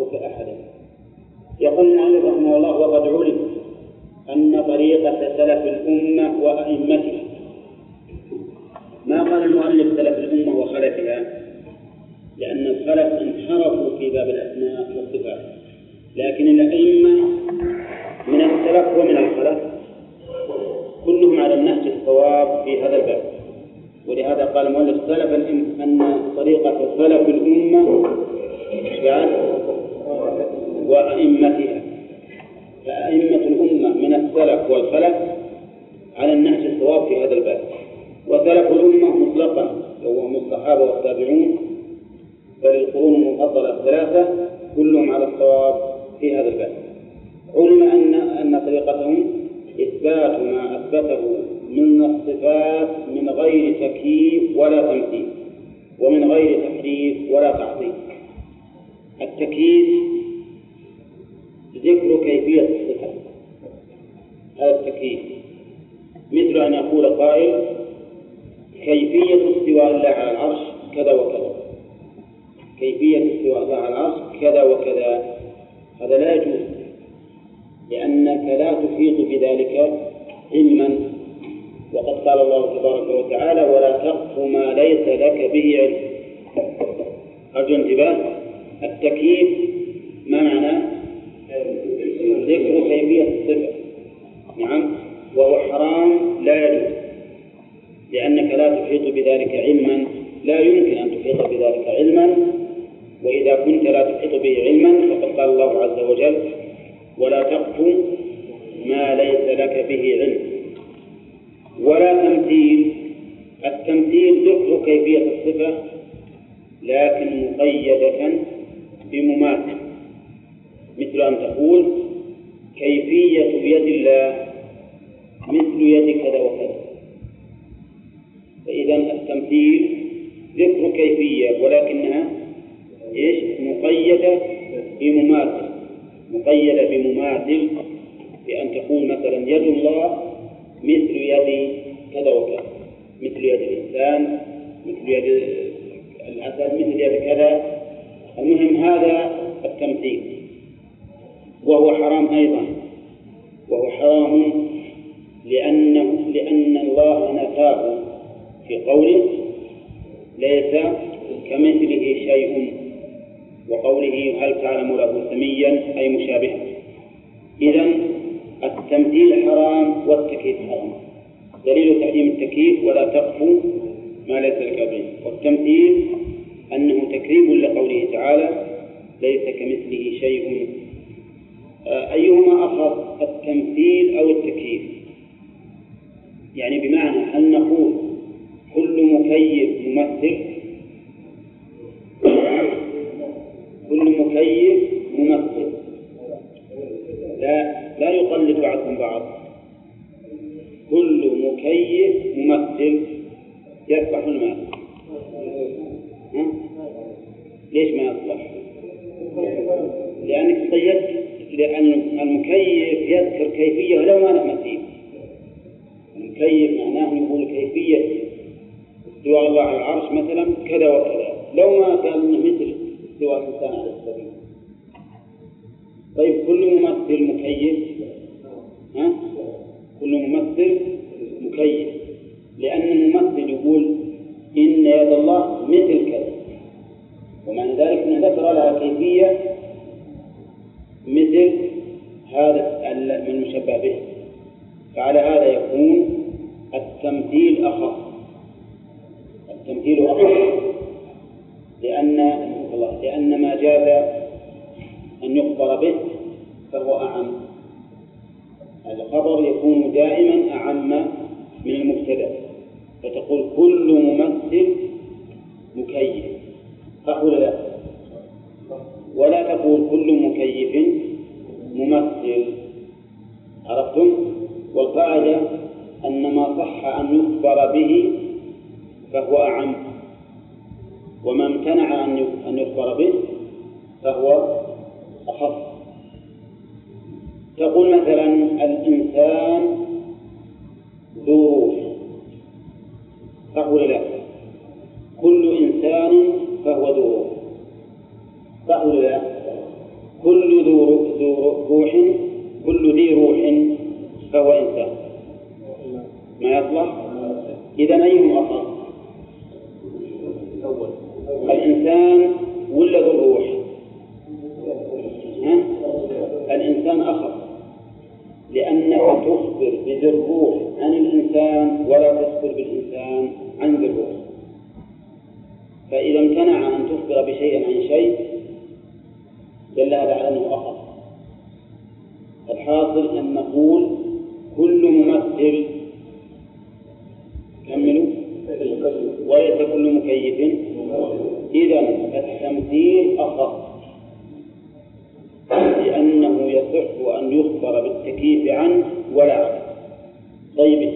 ربك أحدا. يقول المؤلف رحمه الله وقد علم أن طريقة سلف الأمة وأئمتها دليل تحريم التكييف ولا تقف ما ليس لك به. والتمثيل أنه تكذيب لقوله تعالى ليس كمثله شيء. آه، أيهما أخف التمثيل أو التكييف؟ يعني بمعنى هل نقول كل مكيف ممثل؟ كل مكيف ممثل. لا لا يقلد بعضهم بعض. كل مكيف ممثل. يصلح المال ليش ما يصلح؟ لأنك قيدت لأن المكيف يذكر كيفية ولو ما له مثيل المكيف معناه يقول كيفية. استواء الله على العرش مثلا كذا وكذا. لو ما قال مثل استواء الإنسان على السبيل. طيب كل ممثل مكيف؟ ها؟ كل ممثل مكيف. لأن الممثل يقول إن يد الله مثل كذا. ومعنى ذلك أنه ذكر لها كيفية مثل هذا المشبه به. فعلى هذا يكون التمثيل أخف. التمثيل أخف. لأن لأن ما جاز أن يخبر به فهو أعم. الخبر يكون دائما أعم من المبتدأ فتقول كل ممثل مكيف صح ولا لا؟ ولا تقول كل مكيف ممثل عرفتم؟ والقاعدة أن ما صح أن يخبر به فهو أعم وما امتنع أن يخبر به فهو أخف تقول مثلا الإنسان ذو روح فأقول لا؟ كل إنسان فهو ذو روح فأقول لا؟ كل ذو روح كل ذي روح فهو إنسان ما يصلح؟ إذا أيهم أصح؟ الإنسان ولا ذو الروح؟ الإنسان أخر لأنك تصبر بذروه عن الإنسان ولا تصبر بالإنسان عن ذروه فإذا امتنع أن تصبر بشيء عن شيء دل هذا على أنه أخر الحاصل أن نقول كل ممثل كملوا وليس كل مكيف. إذا التمثيل أخر يخبر بالتكييف عنه ولا عنه طيب.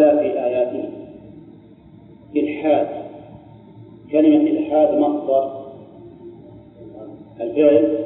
ولا في آياته. إلحاد. كلمة إلحاد مصدر. الفعل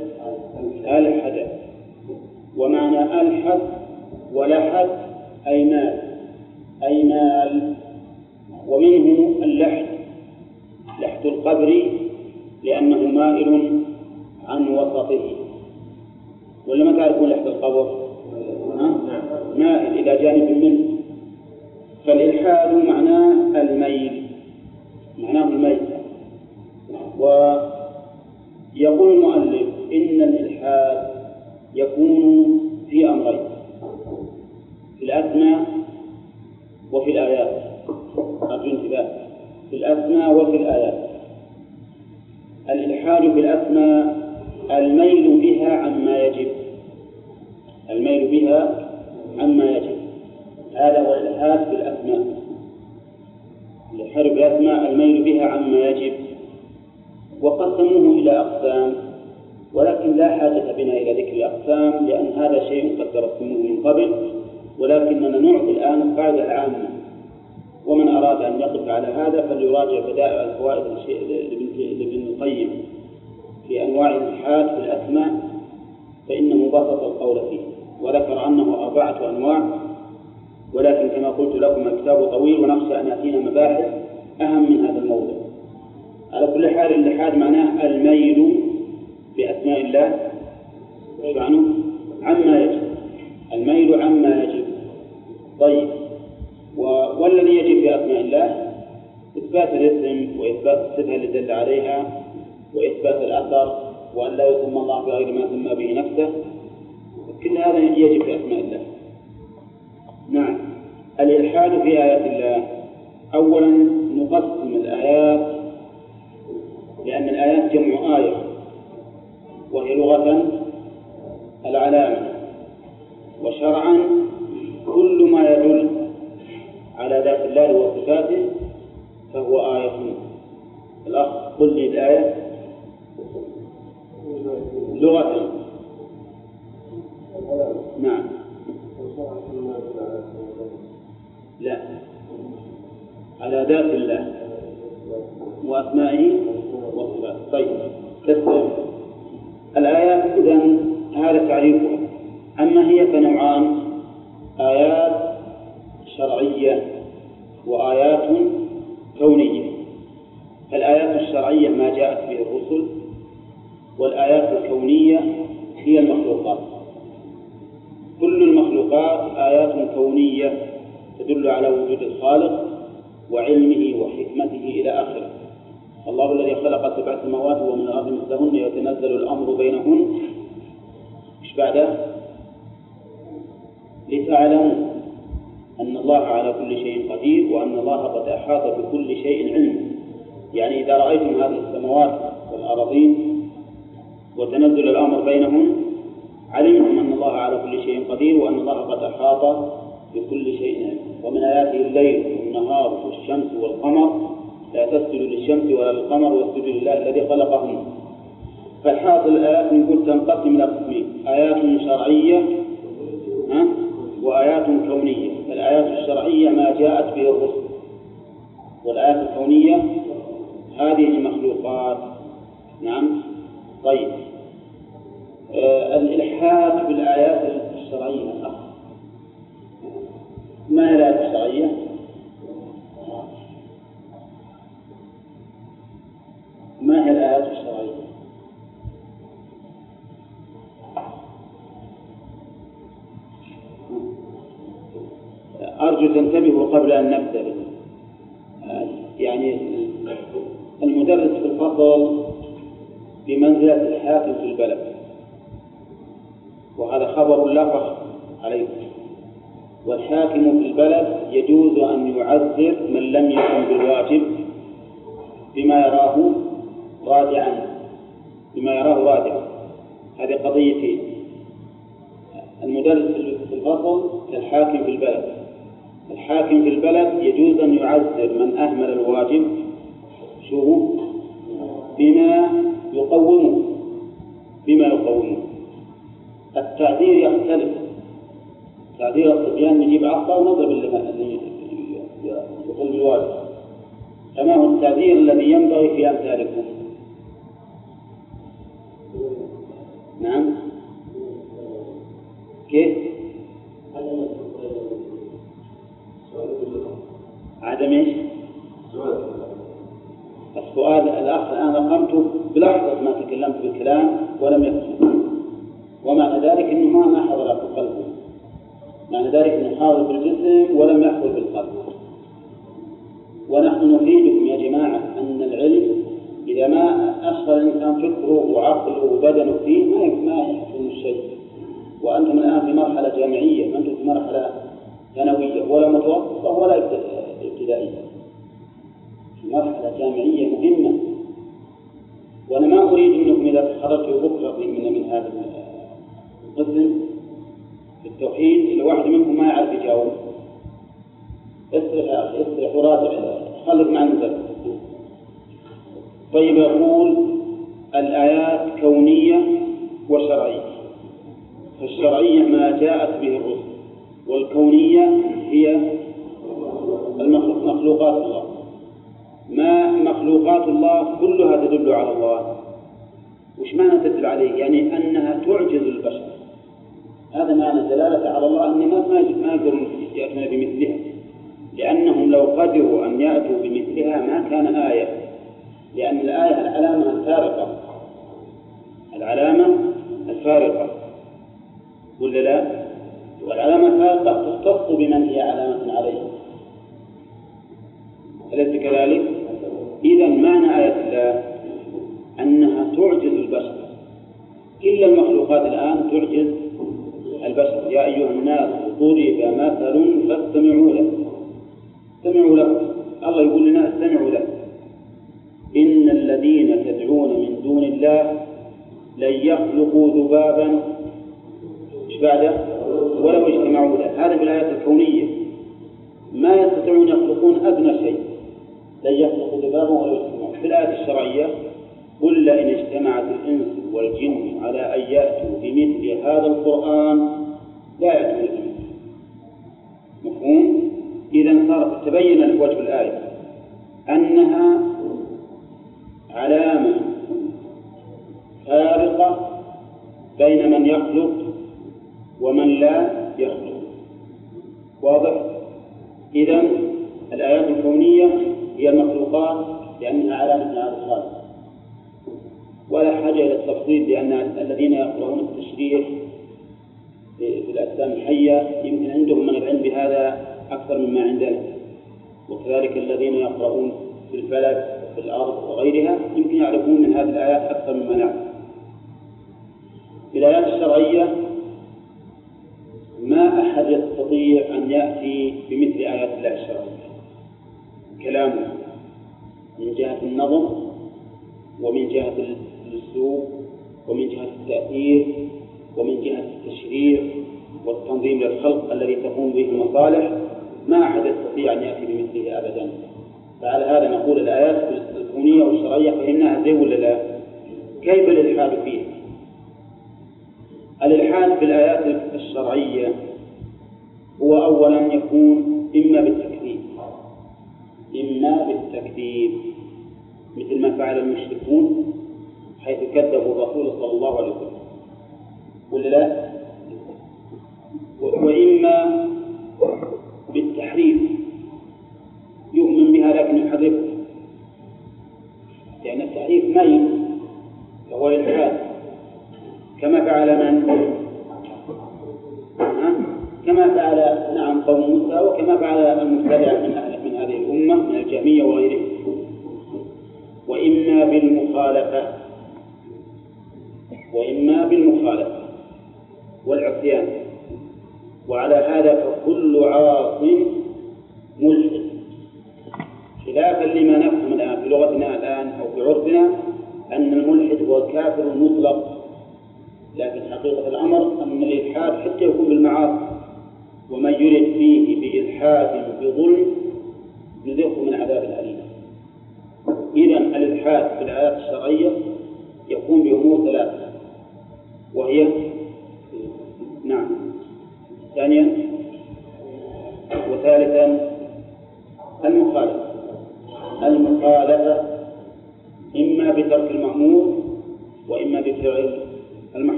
الآيات الكونية هي المخلوقات. كل المخلوقات آيات كونية تدل على وجود الخالق وعلمه وحكمته إلى آخره. الله الذي خلق سبع سماوات ومن الأرض مثلهن يتنزل الأمر بينهن. إيش بعده؟ لتعلموا أن الله على كل شيء قدير وأن الله قد أحاط بكل شيء علما يعني إذا رأيتم هذه السماوات والأراضين وتنزل الأمر بينهم علمهم أن الله على كل شيء قدير وأن الله قد أحاط بكل شيء. ومن آياته الليل والنهار والشمس والقمر. لا تسجد للشمس ولا للقمر واسجد لله الذي خلقهم. فالحاصل الآيات نقول تنقسم إلى قسمين. آيات شرعية ها؟ وآيات كونية. فالآيات الشرعية ما جاءت به الرسل. والآيات الكونية هذه المخلوقات نعم. طيب آه الإلحاد بالآيات الشرعية الأخ ما هي الآيات الشرعية؟ ما هي الآيات الشرعية؟ أرجو تنتبهوا قبل أن نبدأ آه، يعني المدرس في الفصل بمنزلة الحاكم في البلد. وهذا خبر لا فخر عليه والحاكم في البلد يجوز أن يعذر من لم يقم بالواجب بما يراه رادعا بما يراه رادعا هذه قضيتين المدرس في الفصل كالحاكم في البلد. الحاكم في البلد يجوز أن يعذر من أهمل الواجب شو؟ بما يقومه بما يقومه التعذير يختلف تعذير الصبيان نجيب عصا ونضرب اللي يقوم بالواجب فما هو التعذير الذي ينبغي في أمثالكم؟ نعم كيف؟ عدم إيش؟ السؤال الأخ الآن رقمته بلحظة ما تكلمت بالكلام ولم يكن ومعنى ذلك أنه ما حضر في قلبه. معنى ذلك أنه حاضر في الجسم ولم يحضر في القلب. ونحن نفيدكم يا جماعة أن العلم إذا ما أشغل الإنسان فكره وعقله وبدنه فيه ما ما يحصل الشيء وأنتم الآن في مرحلة جامعية أنتم في مرحلة ثانوية ولا متوسطة ولا ابتدائية فإذا الاجتهاد بالآيات الشرعية هو أولا يكون إما بالتكذيب إما بالتكذيب مثل ما فعل المشركون حيث كذبوا الرسول صلى الله عليه وسلم ولا لا؟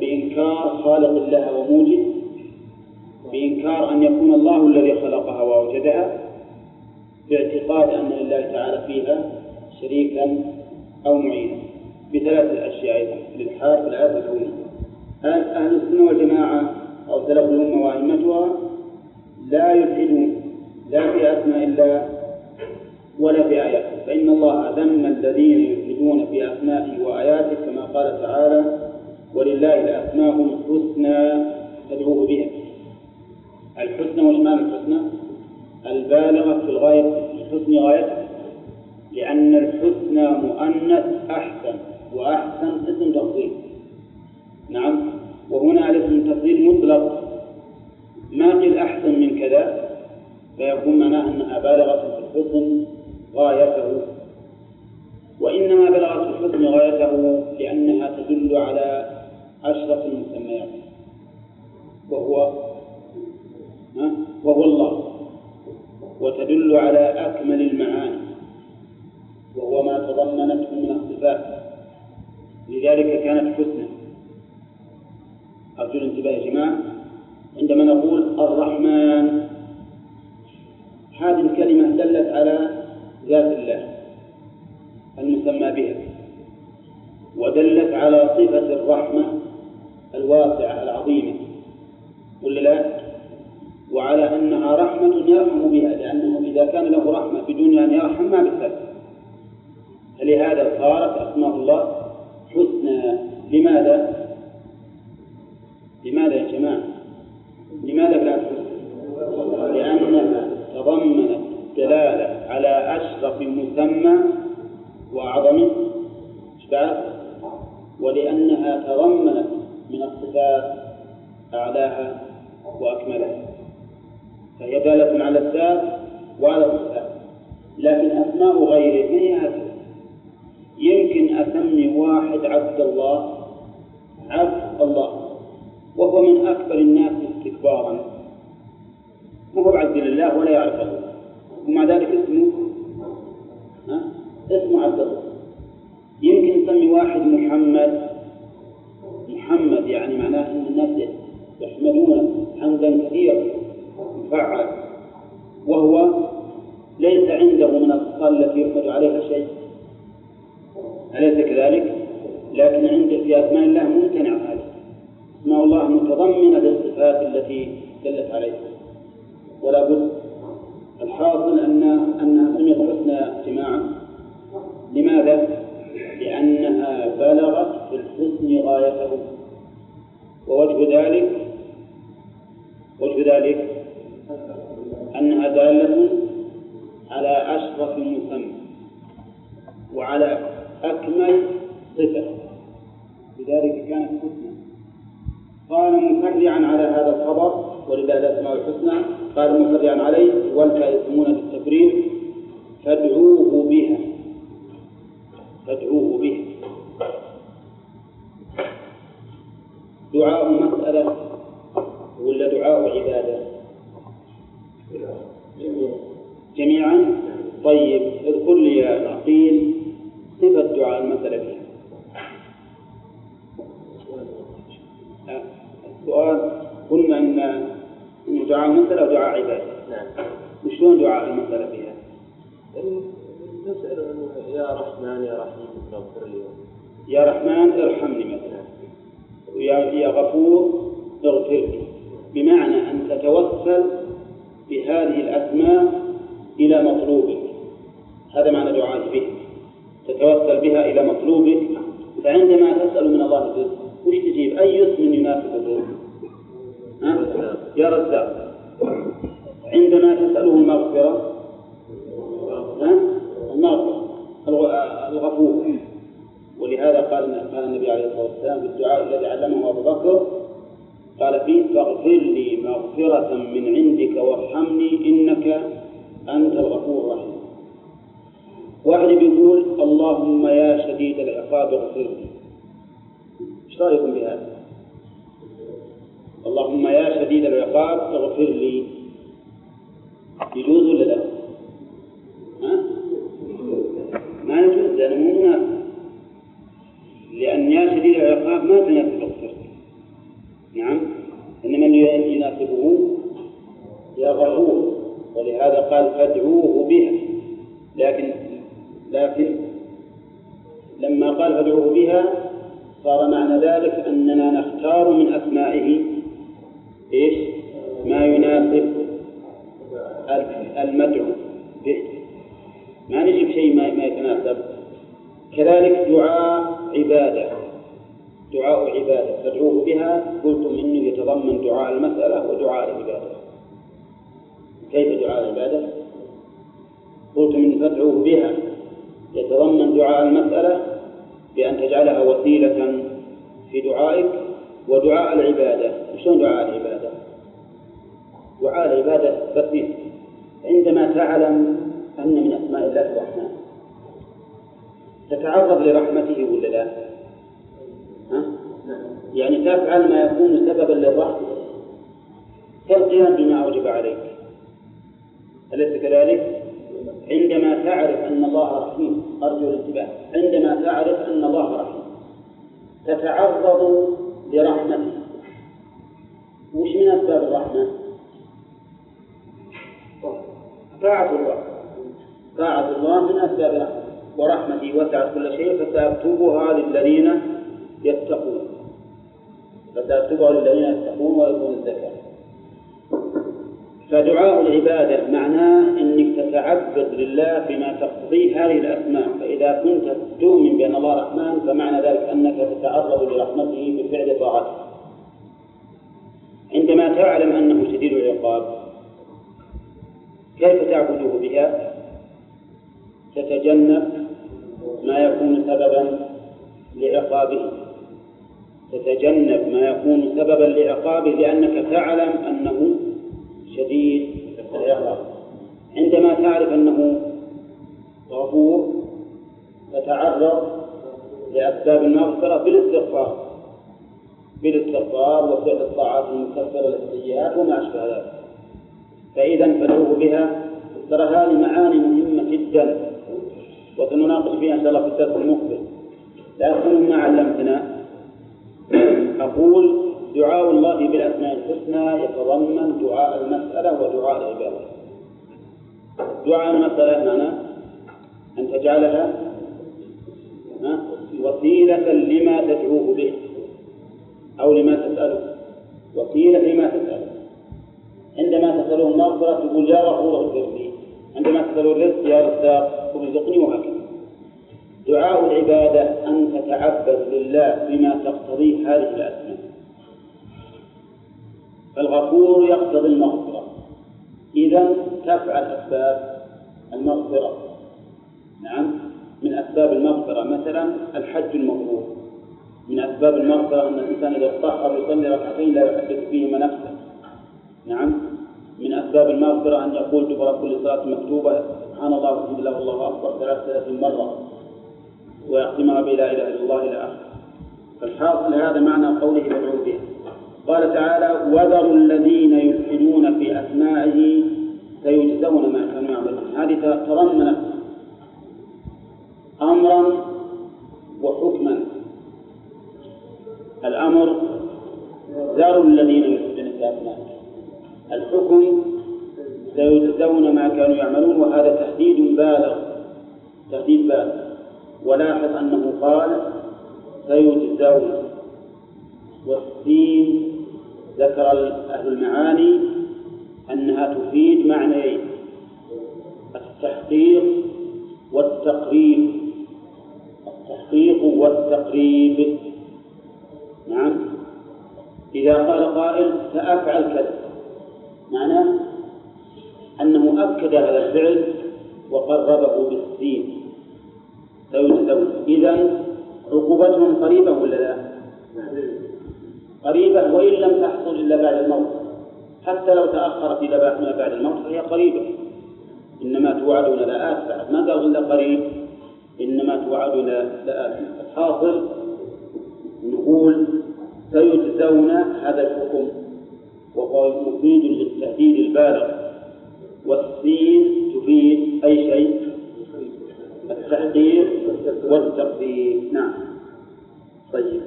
بإنكار خالق الله وموجد. بإنكار أن يكون الله الذي خلقها وأوجدها. باعتقاد أن لله تعالى فيها شريكا أو معينا. بثلاثة أشياء أيضا. الإلحاد الآيات الكونية أهل السنة والجماعة أو سلف الأمة وأئمتها لا يلحدون لا في أسماء الله ولا في آياته؟ فإن الله ذم الذين يلحدون في أسمائه وآياته كما قال تعالى ولله الأسماء الحسنى فادعوه بها. الحسنى وش الحسنى؟ البالغة في الغاية الحسن غايته لأن الحسنى مؤنث أحسن وأحسن اسم تفضيل. نعم. وهنا الاسم تفضيل مطلق. ما قيل أحسن من كذا؟ فيكون معناه أنها بالغة في الحسن غايته. وإنما بلغت الحسن غايته لأنها تدل على أشرف المسميات وهو وهو الله. وتدل على أكمل المعاني. وهو ما تضمنته من الصفات. لذلك كانت حسنى أرجو الانتباه يا جماعة. عندما نقول الرحمن هذه الكلمة دلت على ذات الله المسمى بها ودلت على صفة الرحمة. الواسعة العظيمة ولا لا؟ وعلى أنها رحمة يرحم بها لأنه إذا كان له رحمة بدون أن يرحم ما بالسبب فلهذا صارت أسماء الله حسنى لماذا؟ لماذا يا جماعة؟ لماذا حسنى؟ لأنها تضمنت دلالة على أشرف مسمى وأعظمه إشباه ولأنها تضمنت من الصفات أعلاها وأكملها فهي دالة على الذات وعلى الصفات. لكن أسماء غيره ما هي يمكن أسمي واحد عبد الله. عبد الله. وهو من أكبر الناس استكبارا. وهو بعبد لله ولا يعرف الله ومع ذلك اسمه؟ اسمه عبد الله. يمكن نسمي واحد محمد. محمد يعني معناه أن الناس يحمدون حمدا كثيرا مفعلا وهو ليس عنده من الأصفال التي يحمد عليها شيء. أليس كذلك؟ لكن عند في أسماء الله ممتنع هذا أسماء الله متضمنة للصفات التي دلت عليها. ولا بد الحاصل أن أن سميت حسنى جماعة لماذا؟ لأنها بلغت في الحسن غايته. ووجه ذلك وجه ذلك أنها دالة على أشرف مسمى وعلى أكمل صفة لذلك كانت حسنى قال مفرعا على هذا الخبر ولله الأسماء الحسنى. قال مفرعا عليه والفاء يسمون بالتفريع فادعوه بها فادعوه بها دعاء مسألة ولا دعاء عبادة؟ جميعا؟ طيب اذكر لي يا عقيل صفة دعاء المسألة فيها. السؤال قلنا إن دعاء المسألة ودعاء عبادة. نعم. وشلون دعاء المسألة فيها؟ تسأل يا رحمن يا رحيم اغفر لي. يا رحمن ارحمني. يا غفور اغفر لي. بمعنى أن تتوسل بهذه الأسماء إلى مطلوبك. هذا معنى دعائك به. تتوسل بها إلى مطلوبك. فعندما تسأل من الله الرزق وش تجيب؟ أي اسم يناسب الرزق يا رزاق. عندما تسأله المغفرة المغفرة الغفور. ولهذا قال قال النبي عليه الصلاة والسلام في الدعاء الذي علمه أبو بكر قال فيه فاغفر لي مغفرة من عندك وارحمني إنك أنت الغفور الرحيم واحد بيقول اللهم يا شديد العقاب اغفر لي إيش رأيكم بهذا؟ اللهم يا شديد العقاب اغفر لي يجوز ولا لا؟ ها؟ ما يجوز لأنه مو مناسب لأن يا شديد العقاب ما تناسب اغفر نعم؟ إنما اللي يناسبه يا غفور ولهذا قال فادعوه بها. لكن لكن لما قال فادعوه بها صار معنى ذلك أننا نختار من أسمائه إيش؟ ما يناسب المدعو به. ما نجيب شيء ما يتناسب. كذلك دعاء عبادة. دعاء عبادة. فادعوه بها قلتم إنه يتضمن دعاء المسألة ودعاء العبادة. كيف دعاء العبادة؟ قلتم إن فادعوه بها. يتضمن دعاء المسألة بأن تجعلها وسيلة في دعائك ودعاء العبادة. شلون دعاء العبادة؟ دعاء العبادة بسيط. عندما تعلم أن من أسماء الله الرحمن. تتعرض لرحمته ولا لا؟ ها؟ يعني تفعل ما يكون سببا للرحمة كالقيام بما أوجب عليك أليس كذلك؟ عندما تعرف أن الله رحيم أرجو الانتباه عندما تعرف أن الله رحيم تتعرض لرحمته وش من أسباب الرحمة؟ طاعة الله طاعة الله من أسباب رحمته ورحمتي وسعت كل شيء فسأكتبها للذين يتقون. فسأكتبها للذين يتقون ويؤتون الزكاة. فدعاء العبادة معناه أنك تتعبد لله بما تقتضيه هذه الأسماء. فإذا كنت تؤمن بأن الله رحمن فمعنى ذلك أنك تتعرض لرحمته بفعل طاعته. عندما تعلم أنه شديد العقاب كيف تعبده بها؟ تتجنب ما يكون سببا لعقابه. تتجنب ما يكون سببا لعقابه لأنك تعلم أنه شديد العقاب عندما تعرف أنه غفور تتعرض لأسباب المغفرة بالاستغفار. بالاستغفار وفعل الطاعات المكفرة للسيئات وما أشبه ذلك. فإذا فادعوه بها. ترى هذه معاني مهمة جدا. وسنناقش فيها إن شاء الله في الدرس المقبل. لكن ما علمتنا. أقول دعاء الله بالأسماء الحسنى يتضمن دعاء المسألة ودعاء العبادة. دعاء المسألة معناه أن تجعلها وسيلة لما تدعوه به أو لما تسأله. وسيلة لما تسأله. عندما تسأله المغفرة تقول يا اغفر لي عندما تسأله الرزق يا رزاق ارزقني وهكذا. دعاء العبادة أن تتعبد لله بما تقتضيه هذه الأسماء. فالغفور يقتضي المغفرة. إذا تفعل أسباب المغفرة. نعم من أسباب المغفرة مثلا الحج المغفور من أسباب المغفرة أن الإنسان إذا اطهر يصلي ركعتين لا يحدث فيهما نفسه. نعم من أسباب المغفرة أن يقول دبر كل صلاة مكتوبة سبحان الله والحمد لله والله أكبر ثلاث ثلاثين مرة ويختمها بلا إله إلا الله إلى آخره. فالحاصل هذا معنى قوله مدعو به قال تعالى وذروا الذين يلحدون في أسمائه سيجزون ما كانوا يعملون. هذه تضمنت أمرا وحكما. الأمر ذروا الذين يلحدون في أسمائه. الحكم سيجزون ما كانوا يعملون وهذا تهديد بالغ تهديد بالغ. ولاحظ أنه قال سيجزون. والسين ذكر أهل المعاني أنها تفيد معنيين التحقيق والتقريب. التحقيق والتقريب. نعم. إذا قال قائل سأفعل كذا. معناه أنه أكد هذا الفعل وقربه بالسين. سيجزون إذا عقوبتهم قريبة ولا لا؟ قريبة وإن لم تحصل إلا بعد الموت. حتى لو تأخرت إلى ما بعد الموت فهي قريبة. إنما توعدون لآت بعد ما قال إلا قريب. إنما توعدون لآت. الحاصل نقول سيجزون هذا الحكم. وهو مفيد للتهديد البالغ والسين تفيد أي شيء؟ التحقيق والتقدير. نعم. طيب.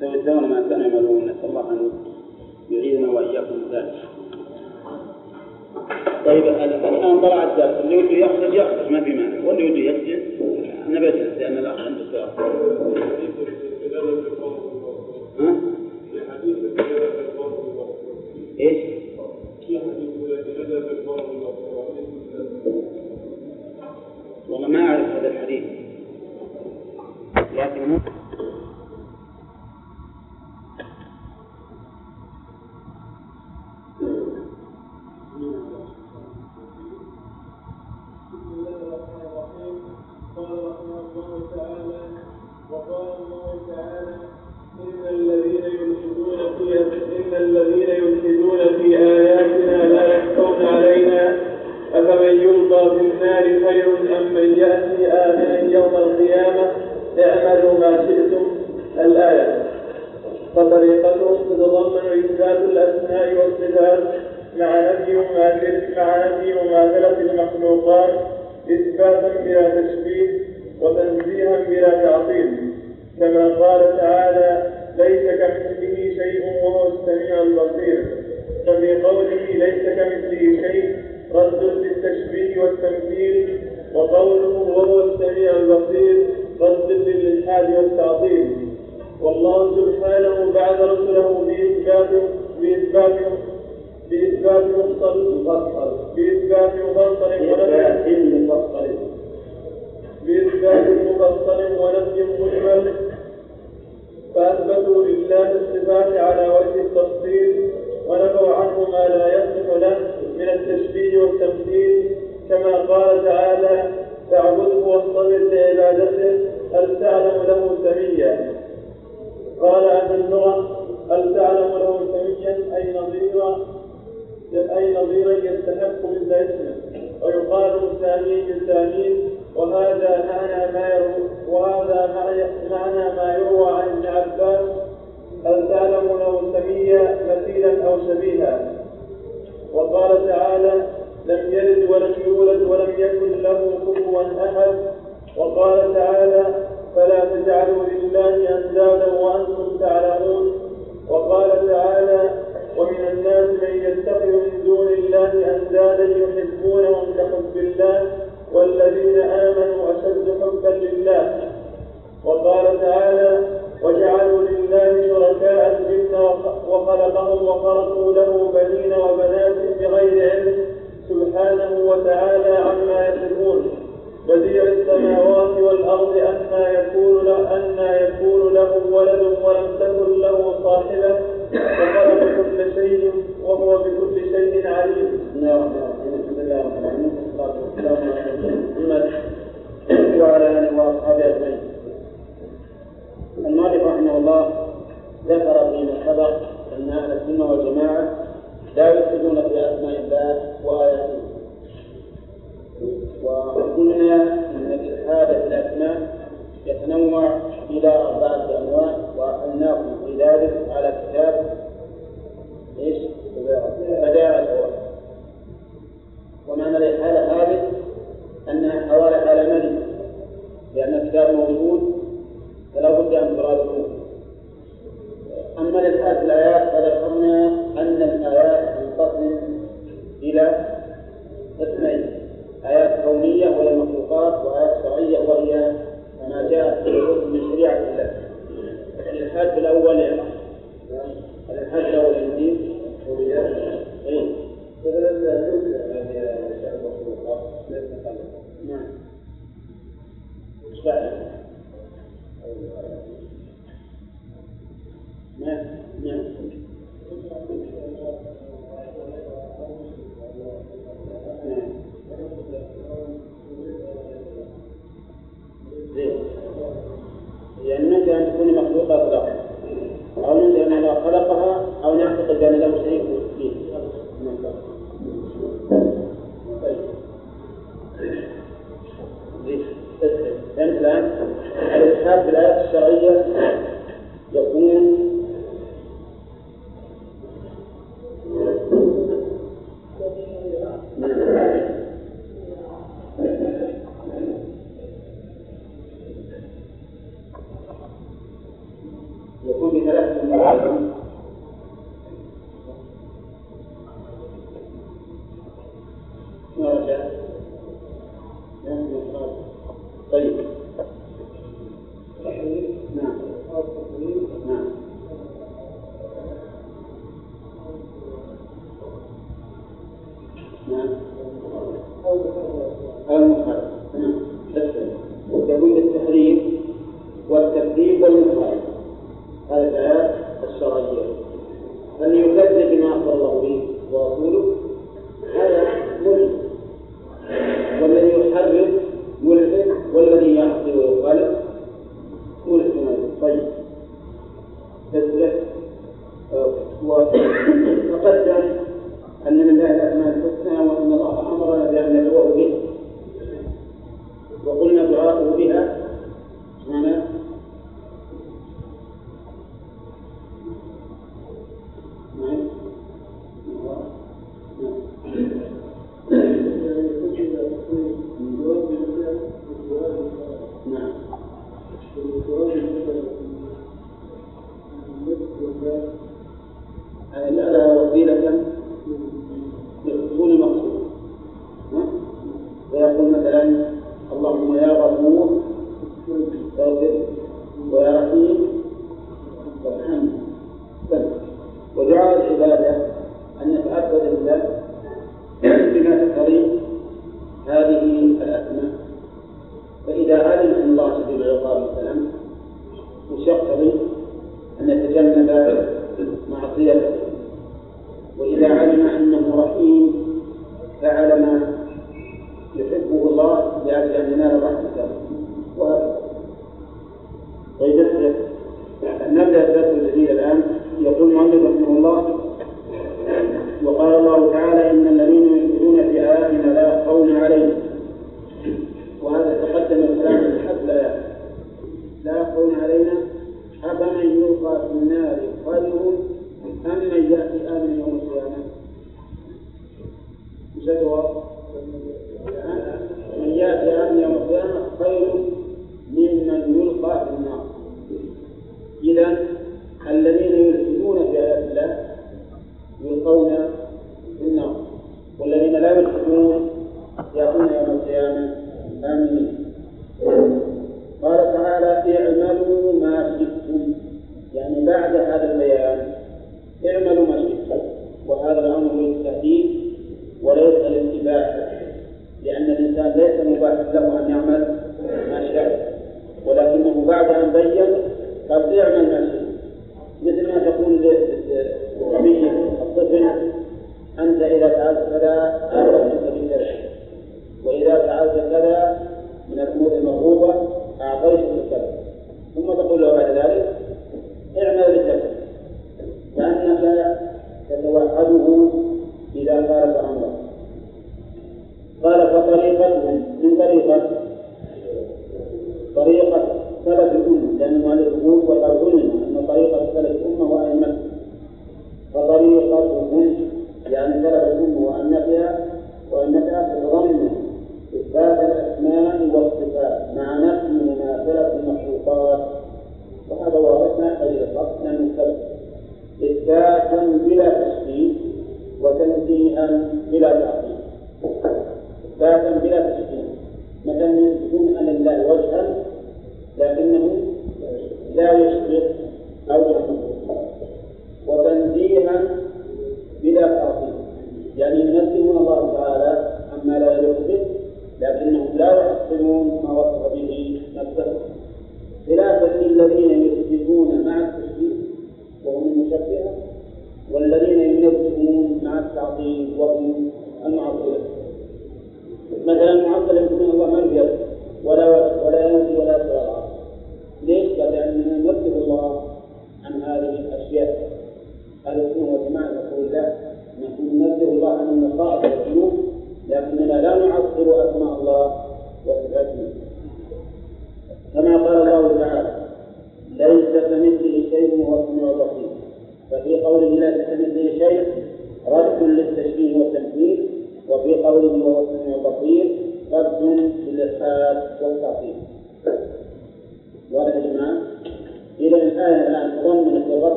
سيجزون ما كانوا يعملون نسأل الله أن يعيذنا وإياكم ذلك طيب الآن طلع الدرس. اللي يريد يخرج يخرج ما في مانع. واللي يريد يسجد أنا بجلس لأن الأخ عنده سؤال. ها؟ إيش؟ والله ما أعرف هذا الحديث لكن وقال الله تعالى إن بإثبات مفصل بإثبات مفصل ونفي بإثبات مفصل ونفي مجمل فأثبتوا لله الصفات على وجه التفصيل ونفوا عنه ما لا يصح له من التشبيه والتمثيل كما قال تعالى فاعبده واصطبر لعبادته هل تعلم له سميا قال أهل اللغة هل تعلم له سميا أي نظيرا؟ أي نظيرا يستحق مثل اسمه ويقال سامي بالسامين وهذا معنى ما يروى وهذا معنى ما يروى عن ابن عباس. هل تعلم له سميا مثيلا أو شبيها؟ وقال تعالى لم يلد ولم يولد ولم يكن له كفوا أحد. وقال تعالى فلا تجعلوا لله أندادا وأنتم تعلمون. وقال تعالى ومن الناس من يتخذ من دون الله أندادا يحبونهم كحب الله والذين آمنوا أشد حبا لله. وقال تعالى وجعلوا لله شركاء الجن وخلقهم وخلقوا له بنين وبنات بغير علم سبحانه وتعالى عما يصفون بديع السماوات والأرض أنى يكون أنى يكون له ولد ولم تكن له صاحبة فقال بكل شيء وهو بكل شيء عليم. بسم الله الرحمن الرحيم، الحمد لله رب العالمين والصلاه والسلام على وعلى آله وأصحابه أجمعين. المؤلف رحمه الله ذكر فيما سبق أن أهل السنة والجماعة لا يفسدون في أسماء الله وآياته. وقلنا أن الالحاد في الأسماء يتنوع إلى أربعة أنواع وأناكم في ذلك على كتاب إيش؟ بدائع الأوائل ومعنى الإحالة هذه أنها حوالة على ملك لأن الكتاب موجود فلا بد أن تراجعوه أما للآيات الآيات فذكرنا أن الآيات تنقسم إلى قسمين آيات كونية وهي المخلوقات وآيات شرعية وهي ما جاء من شريعة الله. لكن الحاج الأول الحاج الأول يزيد إيه؟ نعم نعم نعم.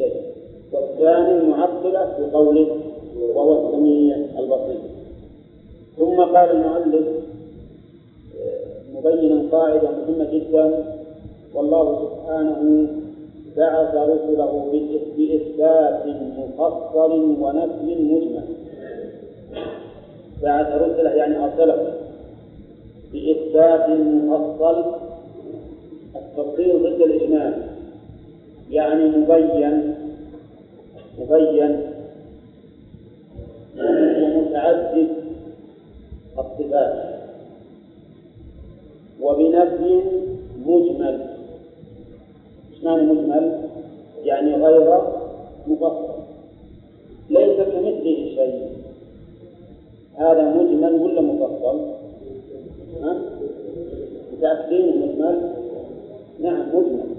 ليس كمثله شيء والثاني المعطلة في قوله وهو السميع البصير. ثم قال المؤلف مبينا قاعدة مهمة جدا. والله سبحانه بعث رسله بإثبات مفصل ونفي مجمل. بعث رسله يعني أرسله بإثبات مفصل التفصيل ضد الإجمال. يعني مبين مبين ومتعدد الصفات وبنفي مجمل إيش معنى مجمل؟ يعني غير مفصل ليس كمثله شيء هذا مجمل ولا مفصل؟ ها؟ متأكدين مجمل؟ نعم مجمل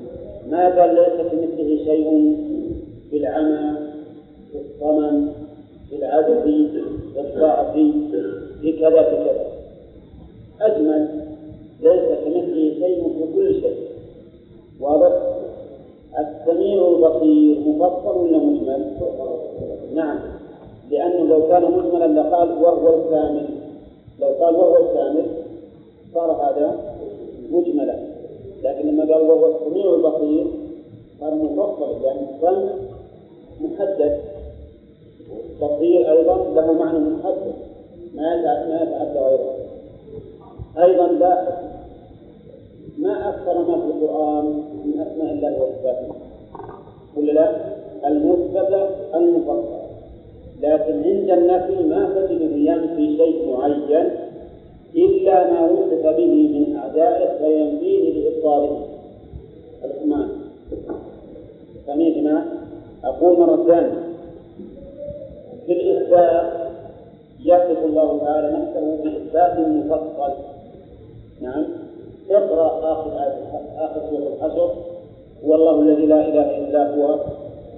ما قال ليس كمثله شيء في العمى في الصمم في العدد في الضعف في كذا في كذا. أجمل ليس كمثله شيء في كل شيء. واضح؟ السميع البصير مفصل ولا مجمل؟ نعم. لأنه لو كان مجملا لقال وهو الكامل. لو قال وهو الكامل صار هذا مجملا. لكن لما قال وهو السميع البصير صار مفصل لأن السمع محدد بصير أيضا له معنى محدد ما ما يتعدى غيره. أيضا لاحظ ما أكثر ما في القرآن من أسماء الله وصفاته. ولا لا؟ المثبتة المفصلة. لكن عند النفي ما تجد ينفي شيء معين إلا ما وصف به من أعدائه فينفيه بإبطاله الإيمان فهمت يا جماعة؟ أقول مرة ثانية. في الإثبات يصف الله تعالى نفسه بإثبات مفصل. نعم. اقرأ آخر آخر سورة الحشر. هو الله الذي لا إله إلا هو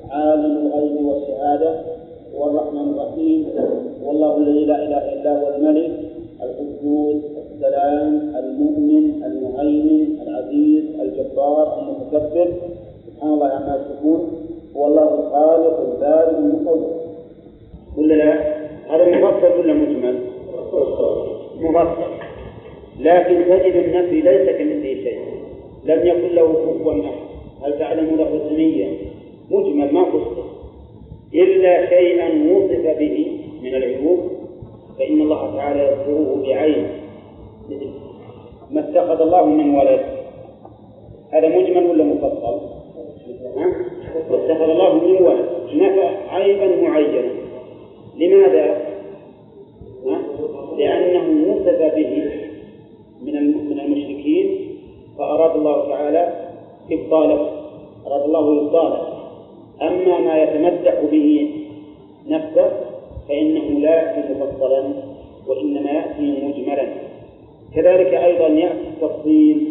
عالم الغيب والشهادة هو الرحمن الرحيم. هو الله الذي لا إله إلا هو الملك. القدوس السلام المؤمن المهيمن العزيز الجبار المتكبر. سبحان الله عما يشركون هو الله الخالق البارئ المصور. ولا لا؟ هذا مفصل ولا مجمل؟ مفصل. لكن تجد النفي ليس كمثله شيء. لم يكن له كفوا أحد. هل تعلم له سميا مجمل ما فصل إلا شيئا وصف به من العيوب فإن الله تعالى يذكره بعين ما اتخذ الله من ولد هذا مجمل ولا مفصل؟ ها؟ اتخذ الله من ولد نفى عيبا معينا لماذا؟ لأنه وصف به من المشركين فأراد الله تعالى إبطاله أراد الله إبطاله أما ما يتمدح به نفسه فإنه لا يأتي مفصلا وإنما يأتي مجملا كذلك أيضا يأتي التفصيل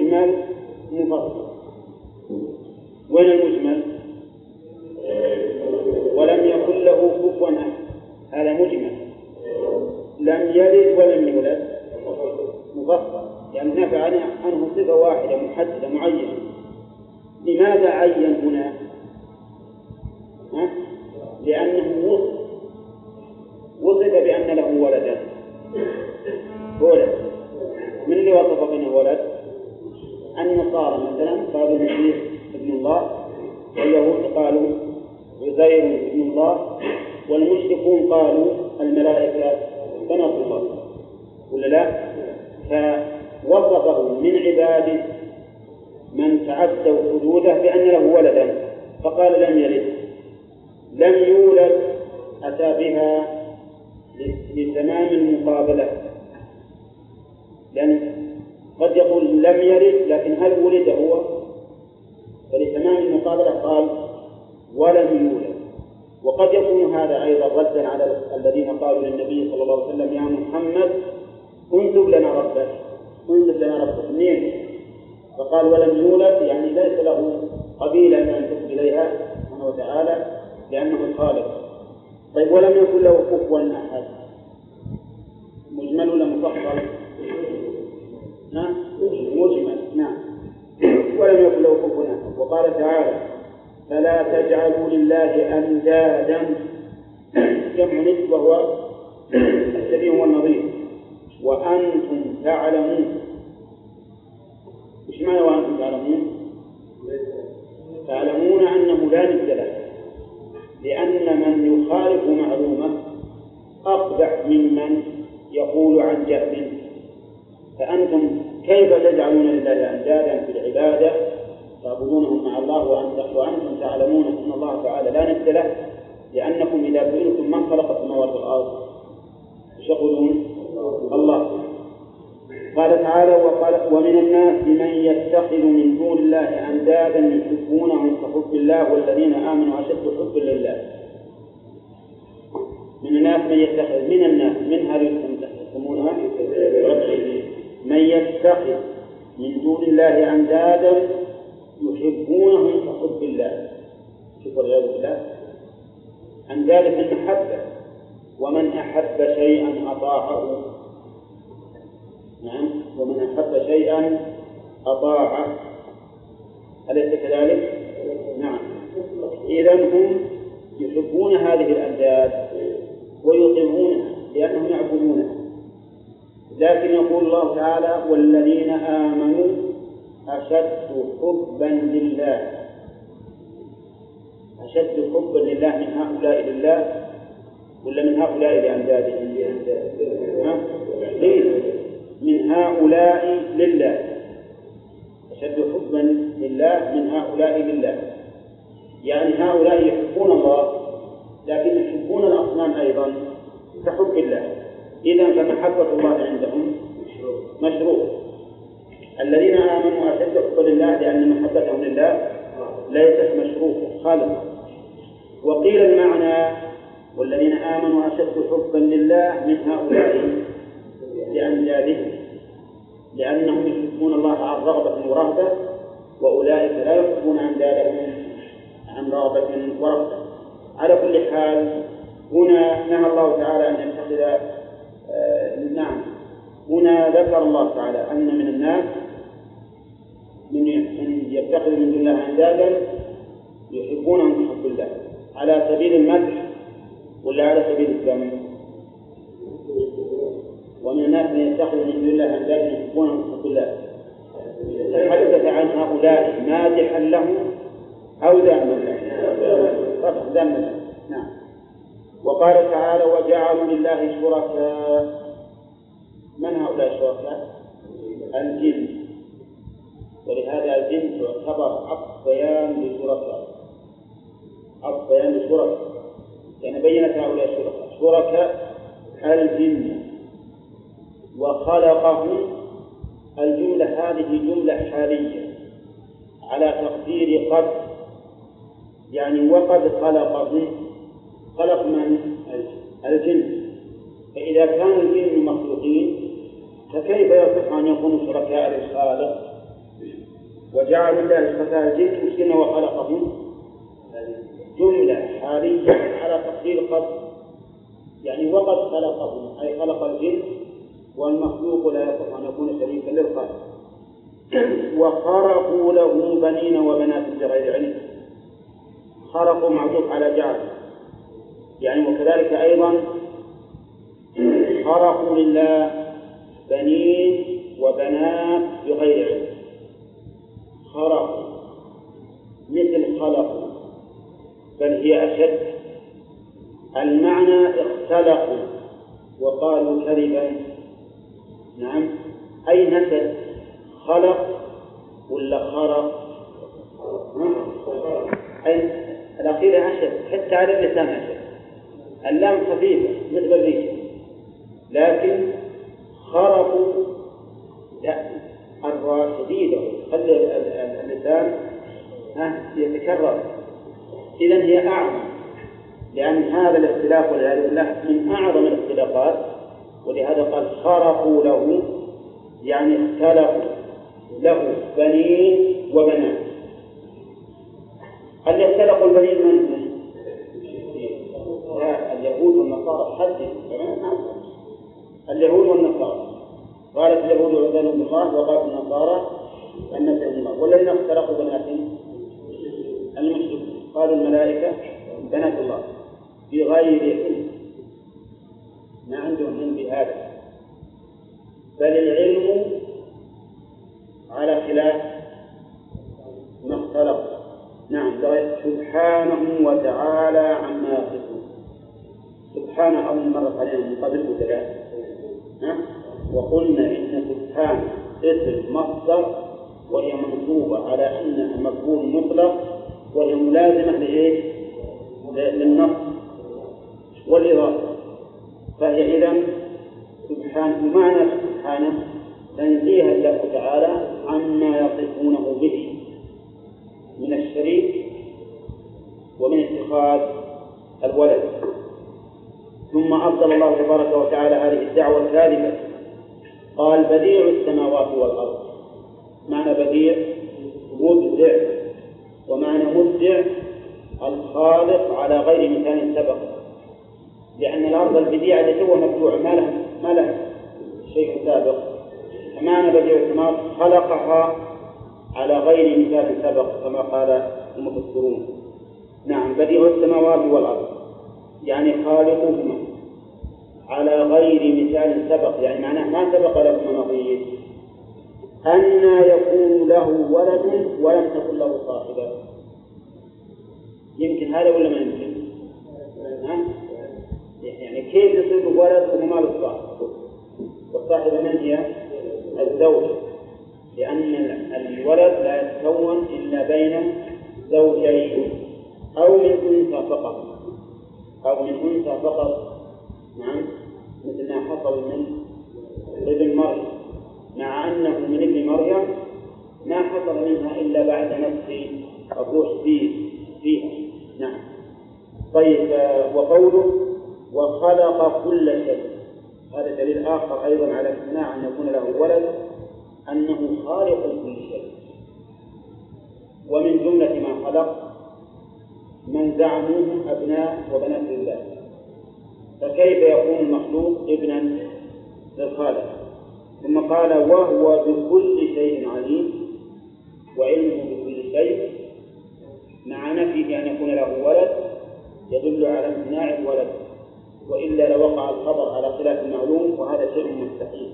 مجمل مفصل وين المجمل؟ ولم يكن له كفوا أحد. هذا مجمل. لم يلد ولم يولد. مفصل يعني نفى عنه صفة واحدة محددة معينة. لماذا عين هنا؟ ها؟ لأنه وصف. وصف بأن له ولدا ولد. من اللي وصف بأنه ولد؟ النصارى مثلا قالوا المسيح ابن الله واليهود قالوا عزير ابن الله والمشركون قالوا الملائكة بنات الله. ولا لا؟ فوصفه من عباده من تعدوا حدوده بأن له ولدا. فقال لم يلد. لم يولد أتى بها لتمام المقابلة. لأن قد يقول لم يلد لكن هل ولد هو؟ فلتمام المقابلة قال ولم يولد وقد يكون هذا أيضا ردا على الذين قالوا للنبي صلى الله عليه وسلم يا محمد انسب لنا ربك انسب لنا ربك منين؟ فقال ولم يولد يعني ليس له قبيلة أن تنسب إليها سبحانه وتعالى لأنه الخالق طيب ولم يكن له كفوا أحد مجمل ولا مفصل؟ نعم. مجمل نعم. ولم يكن له كفوا. وقال تعالى فلا تجعلوا لله أندادا. جمع ند وهو الشبيه والنظير. وأنتم تعلمون. إيش معنى وأنتم تعلمون؟ تعلمون أنه لا ند له. لأن من يخالف معلومة أقبح ممن يقول عن جهل. فأنتم كيف تجعلون لله أندادا في العبادة؟ تعبدونهم مع الله وأنتم تعلمون أن الله تعالى. لا ند له لأنكم إذا سئلتم من خلق السماوات والأرض؟ يقولون؟ الله. قال تعالى وقال ومن الناس من يتخذ من دون الله أندادا يحبونهم كحب الله والذين آمنوا أشد حبا لله. من الناس من يتخذ من الناس من هذه يسمونها؟ من يتخذ من دون الله أندادا يحبونهم كحب الله. شوف والعياذ بالله. أندادا في المحبة ومن أحب شيئا أطاعه. نعم ومن أحب شيئا أطاعه. أليس كذلك؟ نعم. إذا هم يحبون هذه الأنداد لكن يقول الله تعالى والذين آمنوا أشد حبا لله. أشد حبا لله من هؤلاء لله ولا من هؤلاء لأندادهم؟ من هؤلاء لله. أشد حبا لله من هؤلاء لله. يعني هؤلاء يحبون الله لكن يحبون الأصنام أيضا كحب الله. إذا فمحبة الله عندهم. مشروع. الذين آمنوا أشد حبا لله لأن محبتهم لله ليست مشروطة خالصة. وقيل المعنى والذين آمنوا أشد حبا لله من هؤلاء لأندادهم لأنهم يحبون الله عن رغبة ورهبة وأولئك لا يحبون أندادهم عن رغبة ورهبة. على كل حال هنا نهى الله تعالى أن يتخذ آه نعم. هنا ذكر الله تعالى أن من الناس من يتخذ من دون الله أندادا يحبونهم كحب الله. على سبيل المدح ولا على سبيل الذم؟ ومن الناس من يتخذ من دون الله أندادا يحبونهم كحب الله. تحدث عن هؤلاء مادحا لهم أو ذاما له. ذاما له. نعم. وقال تعالى وجعلوا لله شركاء من هؤلاء الشركاء؟ الجن. ولهذا الجن تعتبر عطف بيان لشركاء عطف بيان لشركاء يعني بينت هؤلاء الشركاء شركاء الجن. وخلقهم الجملة هذه جملة حالية على تقدير قد يعني وقد خلقهم خلق من؟ الجن. فإذا كانوا الجن مخلوقين فكيف يصح أن يكونوا شركاء للخالق؟ وجعل الله شركاء الجن مسكنا وخلقهم جملة حالية على تقدير قد يعني وقد خلقهم أي خلق الجن والمخلوق لا يصح أن يكون شريكا للخالق. وخرقوا له بنين وبنات بغير علم. خرقوا معطوف على جعل. يعني وكذلك أيضا خرقوا لله بنين وبنات بغير علم. خرقوا مثل خلقوا. بل هي أشد. المعنى اختلقوا. وقالوا كذبا. نعم. أي نسب؟ خلق ولا خرق؟ أي الأخيرة أشد. حتى على اللسان أشد. اللام خفيفة مثل الريشة لكن خرقوا لا الراء شديدة خلي اللسان يتكرر إذا هي أعظم. لأن هذا الاختلاف والعياذ بالله من أعظم الاختلافات ولهذا قال خرقوا له يعني اختلفوا له بنين وبنات. هل يختلق البنين من؟ لا اليهود والنصارى حدث اليهود والنصارى. قالت اليهود عزيز بن الله وقالت النصارى المسيح ابن الله والذين اختلقوا بناتهم. المشركون. قالوا الملائكة بنات الله بغير علم. ما عندهم علم بهذا. بل العلم على خلاف ما اختلف. نعم سبحانه وتعالى عما يصفون. سبحانه أول مرة علينا من قبل وثلاث وقلنا إن سبحان اسم مصدر وهي منصوبة على أنها مفعول مطلق. وهي ملازمة لإيش؟ للنص والإضافة. فهي إذا سبحانه معنى سبحانه تنزيه الله تعالى عما يصفونه به من الشريك ومن اتخاذ الولد. ثم أفضل الله تبارك وتعالى هذه الدعوة الكاذبة. قال بديع السماوات والأرض. معنى بديع مبدع. ومعنى مبدع الخالق على غير مثال سبق. لأن الأرض البديعة التي هو مبدوع ما لها ما لها شيء سابق. فمعنى بديع السماوات خلقها على غير مثال سبق كما قال المفسرون. نعم بديع السماوات والأرض. يعني خالقهما على غير مثال سبق. يعني معناه ما سبق لكم نظير؟ أن يكون له ولد ولم تكن له صاحبة يمكن هذا ولا ما يمكن؟ يعني كيف يصير ولد وهو ما له صاحب؟ والصاحبة من هي؟ الزوج لأن الولد لا يتكون إلا بين زوجين أو من أنثى فقط أو من أنثى فقط نعم مثل ما حصل من ابن مريم مع أنه من ابن مريم ما حصل منها إلا بعد نفس الروح فيه فيها. نعم. طيب وقوله وخلق كل شيء. هذا دليل آخر أيضا على امتناع أن يكون له ولد أنه خالق كل شيء. ومن جملة ما خلق من زعموهم أبناء وبنات لله فكيف يكون المخلوق ابنا للخالق؟ ثم قال وهو بكل شيء عليم وعلمه بكل شيء مع نفيه أن يكون له ولد يدل على امتناع الولد وإلا لوقع الخبر على خلاف المعلوم وهذا شيء مستحيل.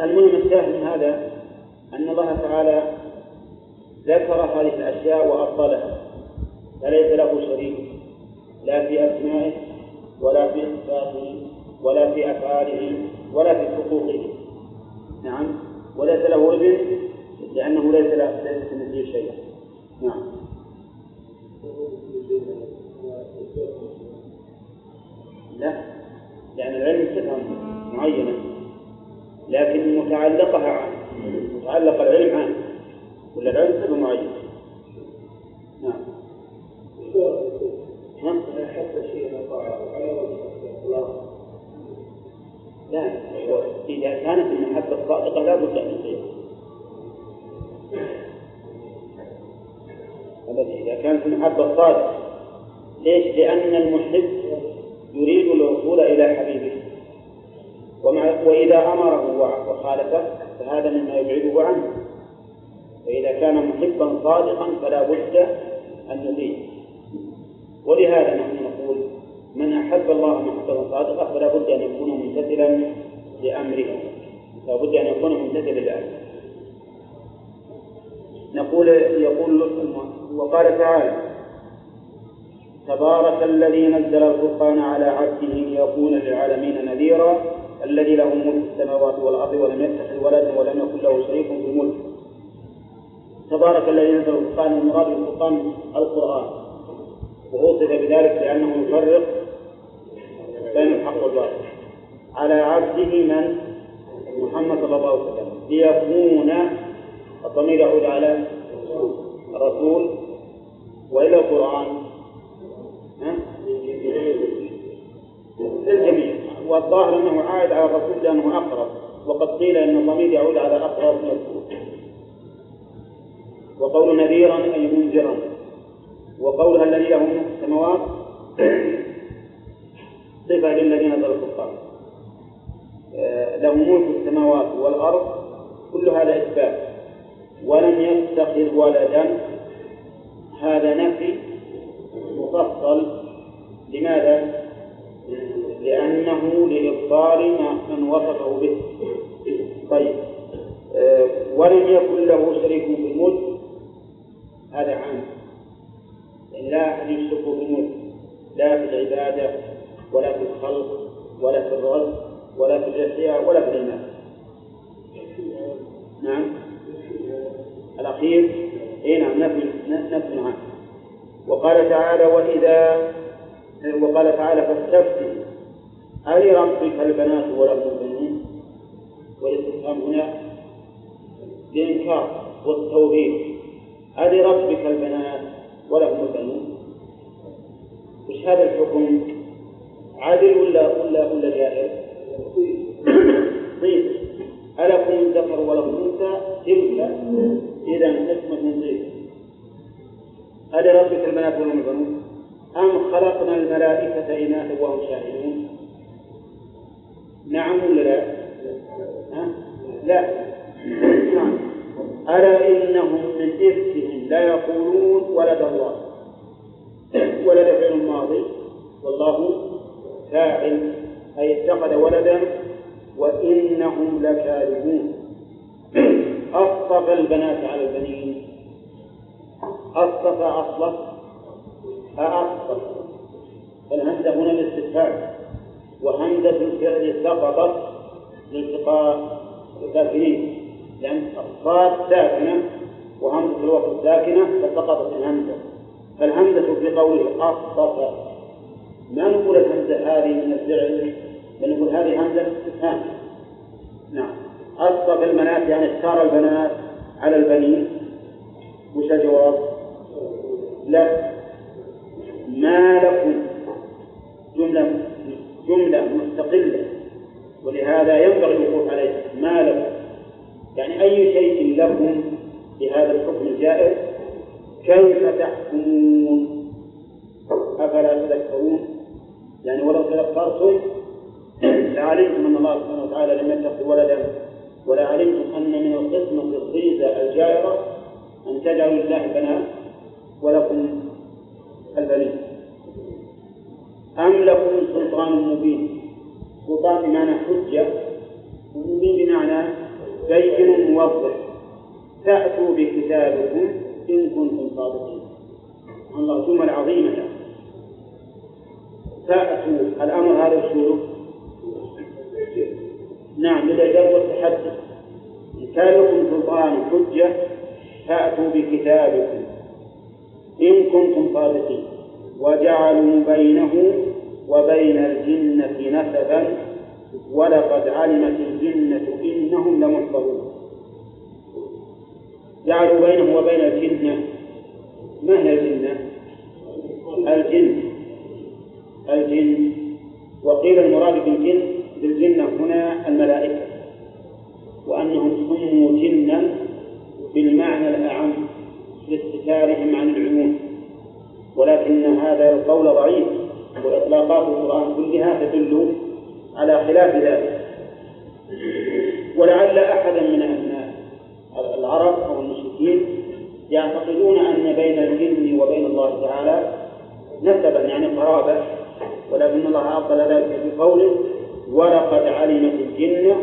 المهم الشاهد من هذا أن الله تعالى ذكر هذه الأشياء وأبطلها فليس له شريك لا في أسمائه ولا في صفاته ولا في أفعاله ولا في حقوقه. نعم. وليس له ابن لأنه ليس له ليس كمثله شيء نعم. لا. لأن العلم صفة معينة لكن متعلقها عام. متعلق العلم عام. ولا العلم صفة معينة. نعم. حتى شيء على وجه لا إذا كانت المحبة صادقة لا بد أن يطيع أبدا إذا كانت المحبة صادقة ليش؟ لأن المحب يريد الوصول إلى حبيبه. ومع وإذا أمره وخالفه فهذا مما يبعده عنه. فإذا كان محبا صادقا فلا بد أن يطيع ولهذا نحن نقول من أحب الله محبة صادقة فلا بد أن يكون ممتثلا لأمره. لا بد أن يكون ممتثلا لأمره. نقول يقول وقال تعالى تبارك الذي نزل الفرقان على عبده ليكون للعالمين نذيرا الذي له ملك السماوات والأرض ولم يتخذ ولدا ولم يكن له شريك في الملك. تبارك الذي نزل الفرقان والمراد بالفرقان القرآن. ووصف بذلك لأنه يفرق بين الحق والباطل على عبده من؟ محمد صلى الله عليه وسلم. ليكون الضمير يعود على الرسول وإلى القرآن. للجميع. والظاهر أنه عائد على الرسول لأنه أقرب. وقد قيل أن الضمير يعود على أقرب مذكور. وقول نذيرا أي منذرا. وقولها الذي له السماوات صفة للذين نزل الفرقان له ملك السماوات والأرض كل هذا إثبات. ولم يتخذ ولدا. هذا نفي مفصل. لماذا؟ لأنه لإبطال ما من وصفه به. طيب. أه ولم يكن له شريك في الملك. هذا عام. لا أحد يشرك في الملك. لا في العبادة. ولا في الخلق ولا في الرزق ولا في الأشياء ولا في الإيمان نعم. الأخير إيه نعم نفي نفي عام وقال تعالى وإذا وقال تعالى فاستفتي. ألربك البنات ولهم البنون والاستفهام هنا للإنكار والتوبيخ ألربك البنات ولهم البنون وش هذا الحكم؟ عادل ولا ولا ولا جائر؟ ضيف ألكم الذكر وله الأنثى تلك إذا نسمة ضيف ألربك البنات ولهم البنون أم خلقنا الملائكة إناثا وهم شاهدون؟ نعم ولا لا؟ ها؟ لا. نعم. ألا إنهم من إفكهم لا يقولون ولد الله. ولد فعل ماضي. والله فاعل أي اتخذ ولدا وإنهم لكاذبون. أصطفى البنات على البنين. أصطفى أصلف أأصطف الهمزة هنا للاستفهام وهمزة الفعل سقطت لالتقاء الساكنين. لأن الصاد ساكنة وهمزة الوصل ساكنة فسقطت الهمزة فالهمزة في قوله أصطفى. ما نقول الهمزة هذه من الفعل بل نقول هذه همزة استفهام نعم. أصطفى البنات يعني اختار البنات على البنين. وش الجواب؟ لا. ما لكم. جملة جملة مستقلة. ولهذا ينبغي الوقوف عليها. ما لكم. يعني أي شيء لكم بهذا الحكم الجائر كيف تحكمون؟ أفلا تذكرون؟ يعني ولو تذكرتم لعلمتم أن الله سبحانه وتعالى لم يتخذ ولدا ولا علمتم أن من القسمة الضيزة الجائرة أن تجعلوا لله البنات ولكم البنين. أم لكم سلطان مبين؟ سلطان بمعنى حجة ومبين بمعنى بين موضح. فأتوا بكتابكم إن كنتم صادقين. الله جمل عظيمة فأتوا الأمر هذا وشوره نعم للإعجاز والتحدي إن كان لكم سلطان حجة فأتوا بكتابكم. إن كنتم صادقين. وجعلوا بينه وبين الجنة نسبا. ولقد علمت الجنة إنهم لمحضرون. جعلوا بينه وبين الجنة. ما هي الجنة؟ الجن الجن. وقيل المراد بالجن بالجنة هنا الملائكة. وأنهم سموا جنا بالمعنى الأعم لاستتارهم عن العيون. ولكن هذا القول ضعيف وإطلاقات القرآن كلها تدل على خلاف ذلك. ولعل أحدا من أبناء العرب أو المشركين يعتقدون أن بين الجن وبين الله تعالى نسبا يعني قرابة ولكن الله أبطل ذلك بقوله ولقد علمت الجنة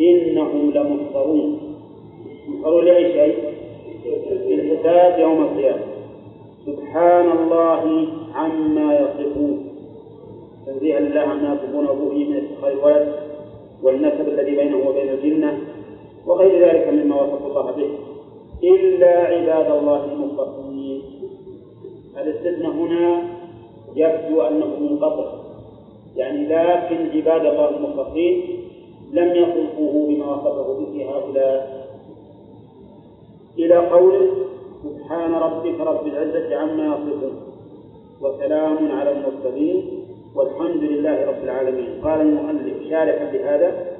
إنهم لمحضرون. محضرون لأي شيء؟ للحساب يوم القيامة. سبحان الله عما يصفون. تنزيها لله عما يصفون به من اتخاذ الولد والنسب الذي بينه وبين الجنة وغير ذلك مما وصف الله به. إلا عباد الله المخلصين الاستثناء هنا يبدو أنه منقطع. يعني لكن عباد الله المخلصين لم يصفوه بما وصفه به هؤلاء. إلى قوله سبحان ربك رب العزة عما يصفون. وسلام على المرسلين والحمد لله رب العالمين. قال المؤلف شارحا بهذا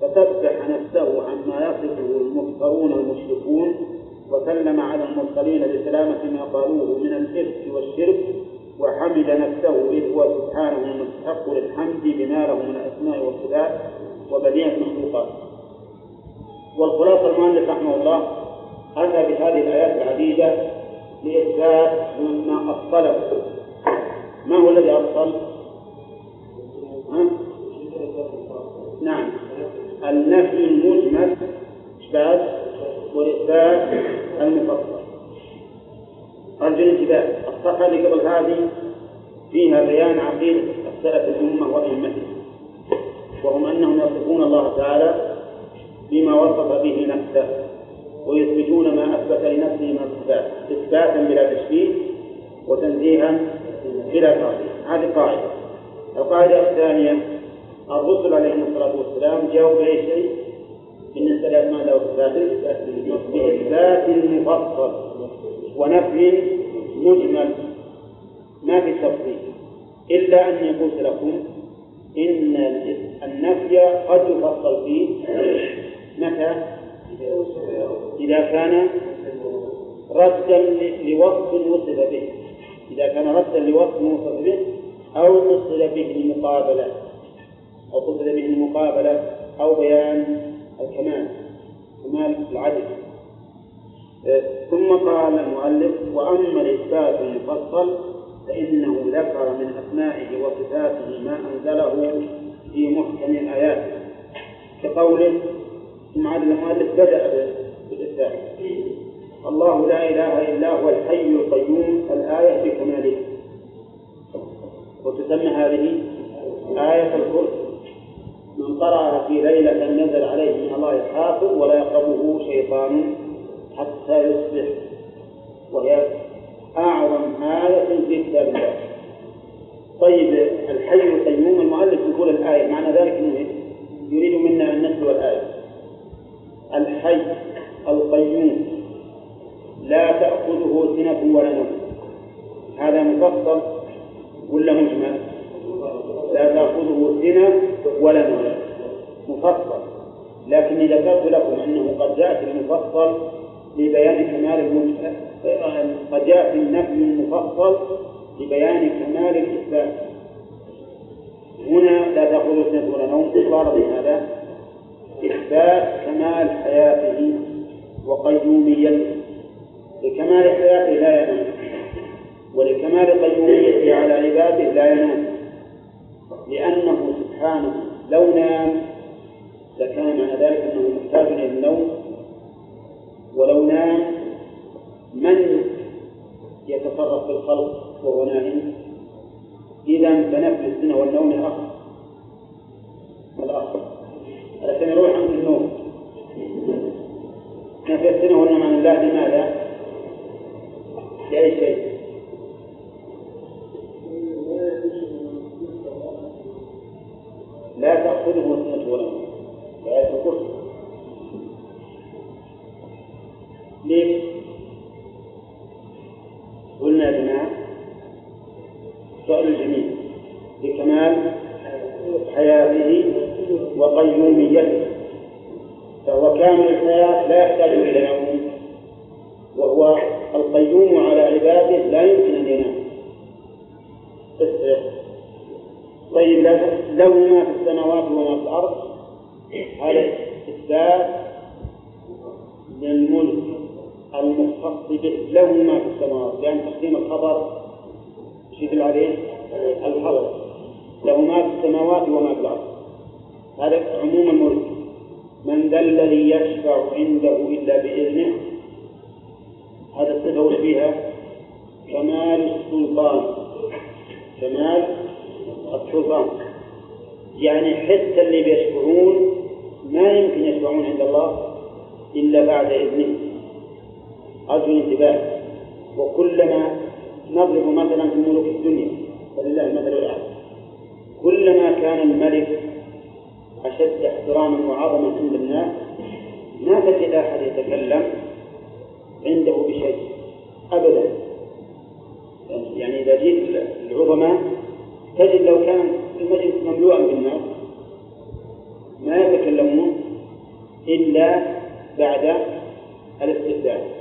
فسبح نفسه عما يصفه المفترون المشركون وسلم على المرسلين بسلامة ما قالوه من الإفك والشرك وحمد نفسه إذ هو سبحانه المستحق للحمد بما له من الأسماء والصفات وبديع المخلوقات. والخلاصة المؤلف رحمه الله أتى بهذه الآيات العديدة لإثبات ما أصله. ما هو الذي أصل؟ نعم. النفي المجمل إثبات وإثبات المفصل. أرجو الانتباه. الصفحة اللي قبل هذه فيها بيان عقيدة السلف الأمة وأئمتهم. وهم أنهم يصفون الله تعالى بما وصف به نفسه ويثبتون ما أثبت لنفسه من الصفات إثباتا بلا تشبيه وتنزيها بلا تعطيل هذه قاعدة. القاعدة الثانية الرسل عليهم الصلاة والسلام جاءوا بأي شيء؟ بالنسبة لأسماء الله وصفاته بإثبات مفصل. ونفي مجمل ما في تفصيل إلا أن يقول لكم إن النفي قد يفصل فيه متى؟ إذا كان ردا لوصف وصف به. إذا كان ردا لوصف وصف به أو قصد به المقابلة أو قصد به المقابلة أو بيان الكمال كمال العدل. ثم قال المؤلف وأما الإثبات المفصل فإنه ذكر من أسمائه وصفاته ما أنزله في محكم الآيات كقوله ثم عاد المؤلف بدأ بالإثبات. الله لا إله إلا هو الحي القيوم الآية بكمالها وتسمى هذه آية الكرسي. من قرأها في ليلة نزل عليه من الله حافظ ولا يقربه شيطان. حتى يصبح. وهي أعظم آية في كتاب الله طيب الحي القيوم المؤلف يقول الآية معنى ذلك أنه يريد منا أن نتلو الآية. الحي القيوم لا تأخذه سنة ولا نوم. هذا مفصل ولا مجمل؟ لا تأخذه سنة ولا نوم. مفصل. لكني ذكرت لكم أنه قد جاء في المفصل لبيان كمال المجمل قد في النفي المفصل لبيان كمال الإثبات. هنا لا تأخذه سنة ولا نوم صار هذا إثبات كمال حياته وقيوميته لكمال حياته لا ينام ولكمال قيوميته على عباده لا ينام لأنه سبحانه لو نام لكان معنى ذلك أنه محتاج إلى النوم ولو نام من يتصرف في الخلق وهو نائم إذا فنفي السنة والنوم الأخ الأخ الذي يروح عن النوم. نفي السنة والنوم عن الله لماذا؟ لأي شيء؟ لا تأخذه سنة ولا نوم آية الكرسي ليش؟ قلنا جماعة سؤال الجميع لكمال حياته وقيوميته. فهو كامل الحياة لا يحتاج إلى نوم. وهو القيوم على عباده لا يمكن أن ينام. طيب له ما في السماوات وما في الأرض. هذا إثبات للملك. المختص به له ما في السماوات. لأن تقديم الخبر يدل عليه الخبر. له ما في السماوات وما في الأرض. هذا عموم الملك. من ذا الذي يشفع عنده إلا بإذنه هذا الصفة فيها؟ كمال السلطان. كمال السلطان. يعني حتى اللي بيشفعون ما يمكن يشفعون عند الله إلا بعد إذنه. أرجو الانتباه. وكلما نضرب مثلا في ملوك الدنيا ولله المثل الأعلى كلما كان الملك أشد احتراما وعظما عند الناس ما تجد أحد يتكلم عنده بشيء أبدا. يعني إذا جيت العظماء تجد لو كان المجلس مملوءا بالناس ما يتكلمون إلا بعد الاستفتاء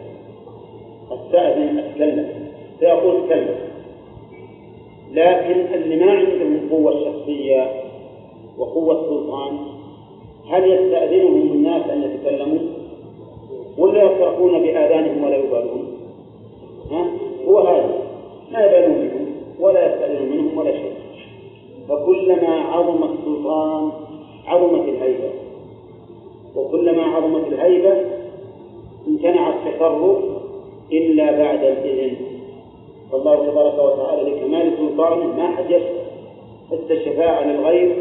استأذن أتكلم سيقول تكلم لكن اللي ما عندهم قوة شخصية وقوة سلطان هل يستأذنهم الناس أن يتكلموا؟ ولا يصرخون بآذانهم ولا يبالون ها؟ هو هذا. ما يبالون بهم ولا يستأذن منهم ولا شيء. فكلما عظم السلطان عظمت الهيبة. وكلما عظمت الهيبة امتنع التصرف إلا بعد الإذن. فالله تبارك وتعالى لكمال سلطانه ما حد يشفع. حتى الشفاعة للغير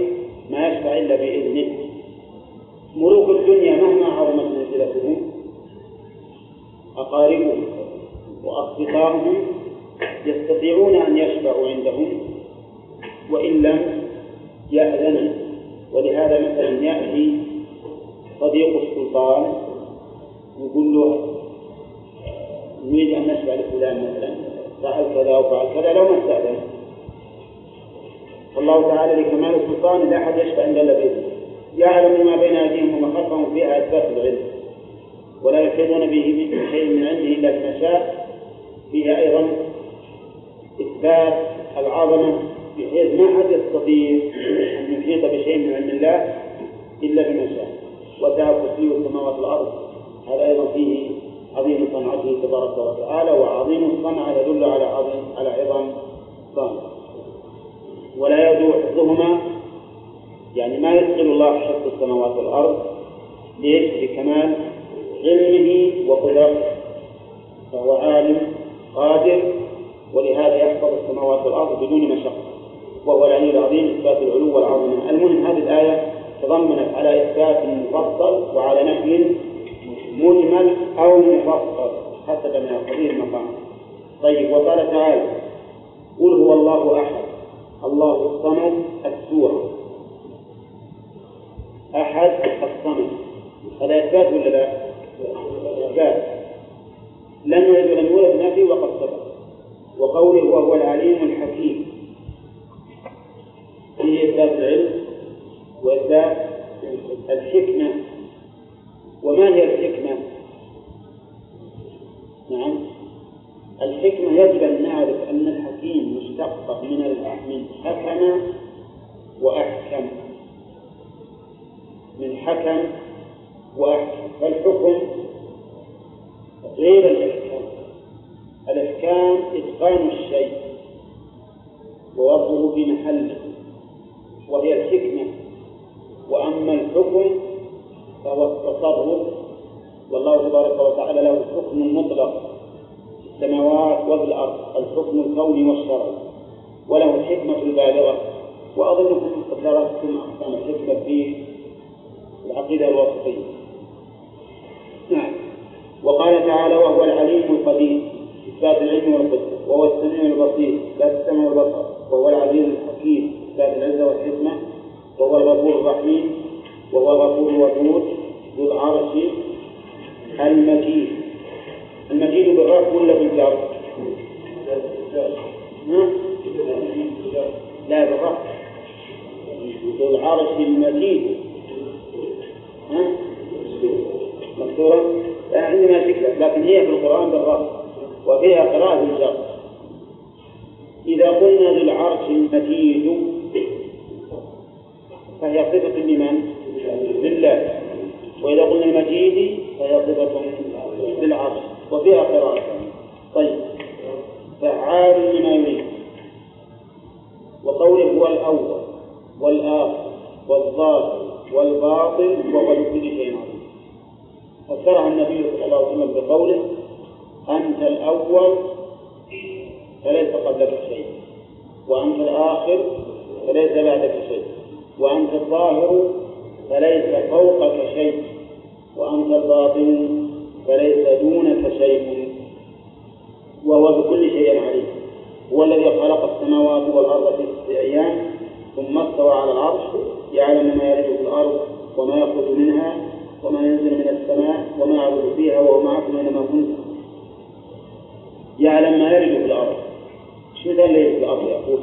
ما يشفع إلا بإذنه. ملوك الدنيا مهما عظمت منزلتهم أقاربهم وأصدقائهم يستطيعون أن يشفعوا عندهم وإن لم يأذنوا ولهذا مثلا يأتي صديق السلطان يقول له نريد أن نشفع لفلان مثلا فعل كذا وفعل كذا لو ما استأذن. والله تعالى لكمال السلطان لا أحد يشفع إلا بإذنه يعلم ما بين أيديهم وما خلفهم فيها إثبات العلم ولا يحيطون به بشيء من علمه إلا بما شاء. فيها أيضا إثبات العظمة بحيث ما أحد يستطيع أن يحيط بشيء من علم الله إلا بما شاء. وسع كرسي السماوات والأرض. هذا أيضا فيه عظيم صنعته تبارك وتعالى وعظيم الصنعة يدل على عظيم على عظم صالح ولا يدعو حفظهما يعني ما يدخل الله حفظ السماوات والأرض ليش؟ لكمال علمه وقدرته فهو عالم قادر ولهذا يحفظ السماوات والأرض بدون مشقة. وهو العلي العظيم إثبات العلو والعظمة المهم هذه الآية تضمنت على إثبات مفصل وعلى نفي مجمل أو مفصل حسب ما يقتضيه المقام. طيب وقال تعالى قل هو الله أحد. الله الصمد السورة أحد الصمد. هذا إثبات ولا لا؟ إثبات. لم يلد ولم يولد نافي وقد سبق. وقوله وهو العليم الحكيم. فيه إثبات العلم وإثبات الحكمة. وما هي الحكمة؟ نعم. الحكمة يجب أن نعرف أن الحكيم مشتق من من حكم وأحكم. من حكم وأحكم. فالحكم غير الإحكام. الإحكام إتقان الشيء ووضعه في محله وهي الحكمة. وأما الحكم فهو التصرف والله تبارك وتعالى له حكم مطلق. في السماوات وفي الأرض الحكم الكوني والشرعي. وله الحكمة البالغة. وأظنكم درستم أقسام الحكمة في العقيدة الواسطية. نعم. وقال تعالى وهو العليم القدير. إثبات العلم والقدرة. وهو السميع البصير. إثبات السمع والبصر. وهو العزيز الحكيم. إثبات العزة والحكمة. وهو الغفور الرحيم. وهو الغفور الودود ذو العرش المجيد المجيد بالرفع ولا بالجر؟ لا بالرفع ذو العرش المجيد؟ مكسورة ما فكرة لكن هي في القرآن بالرفع وفيها قراءة بالجر إذا قلنا ذو العرش المجيد فهي صفة لمن؟ لله وإذا قلنا المجيد فهي صفة للعرش وفيها قراءة. طيب. فعال لما يريد. وقوله هو الأول والآخر والظاهر والباطن وهو بكل شيء عظيم فسرها النبي صلى الله عليه وسلم بقوله أنت الأول فليس قبلك شيء. وأنت الآخر فليس بعدك شيء. وأنت الظاهر فليس فوقك شيء وأنت الباطن فليس دونك شيء. وهو بكل شيء عليم هو الذي خلق السماوات والأرض في ستة أيام ثم استوى على العرش يعلم ما يلج في الأرض وما يخرج منها وما ينزل من السماء وما يعرض فيها وهو معكم أينما كنتم. يعلم ما يلج في الأرض. إيش مثال اللي في الأرض يا أخوك؟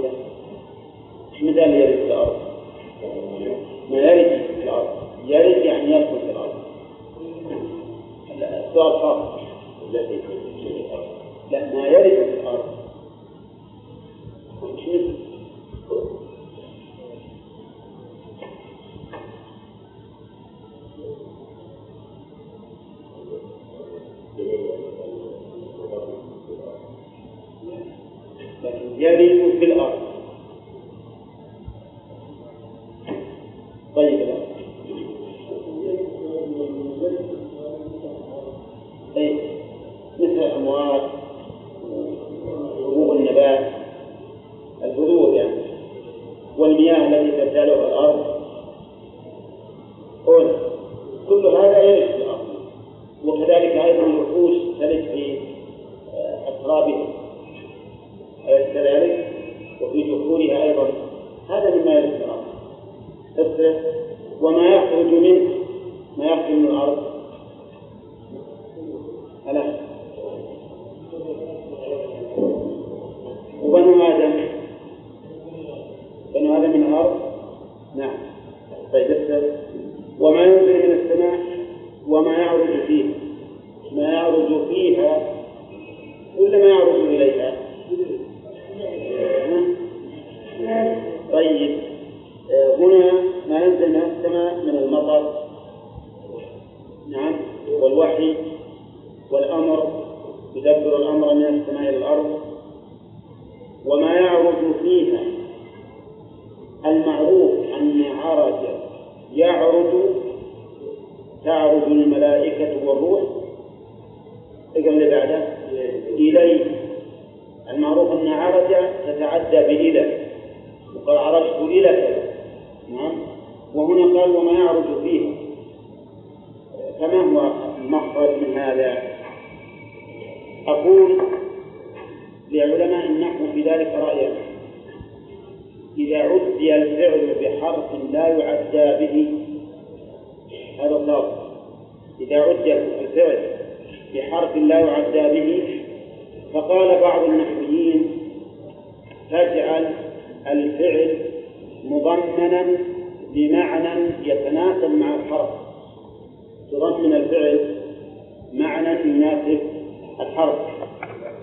الحرف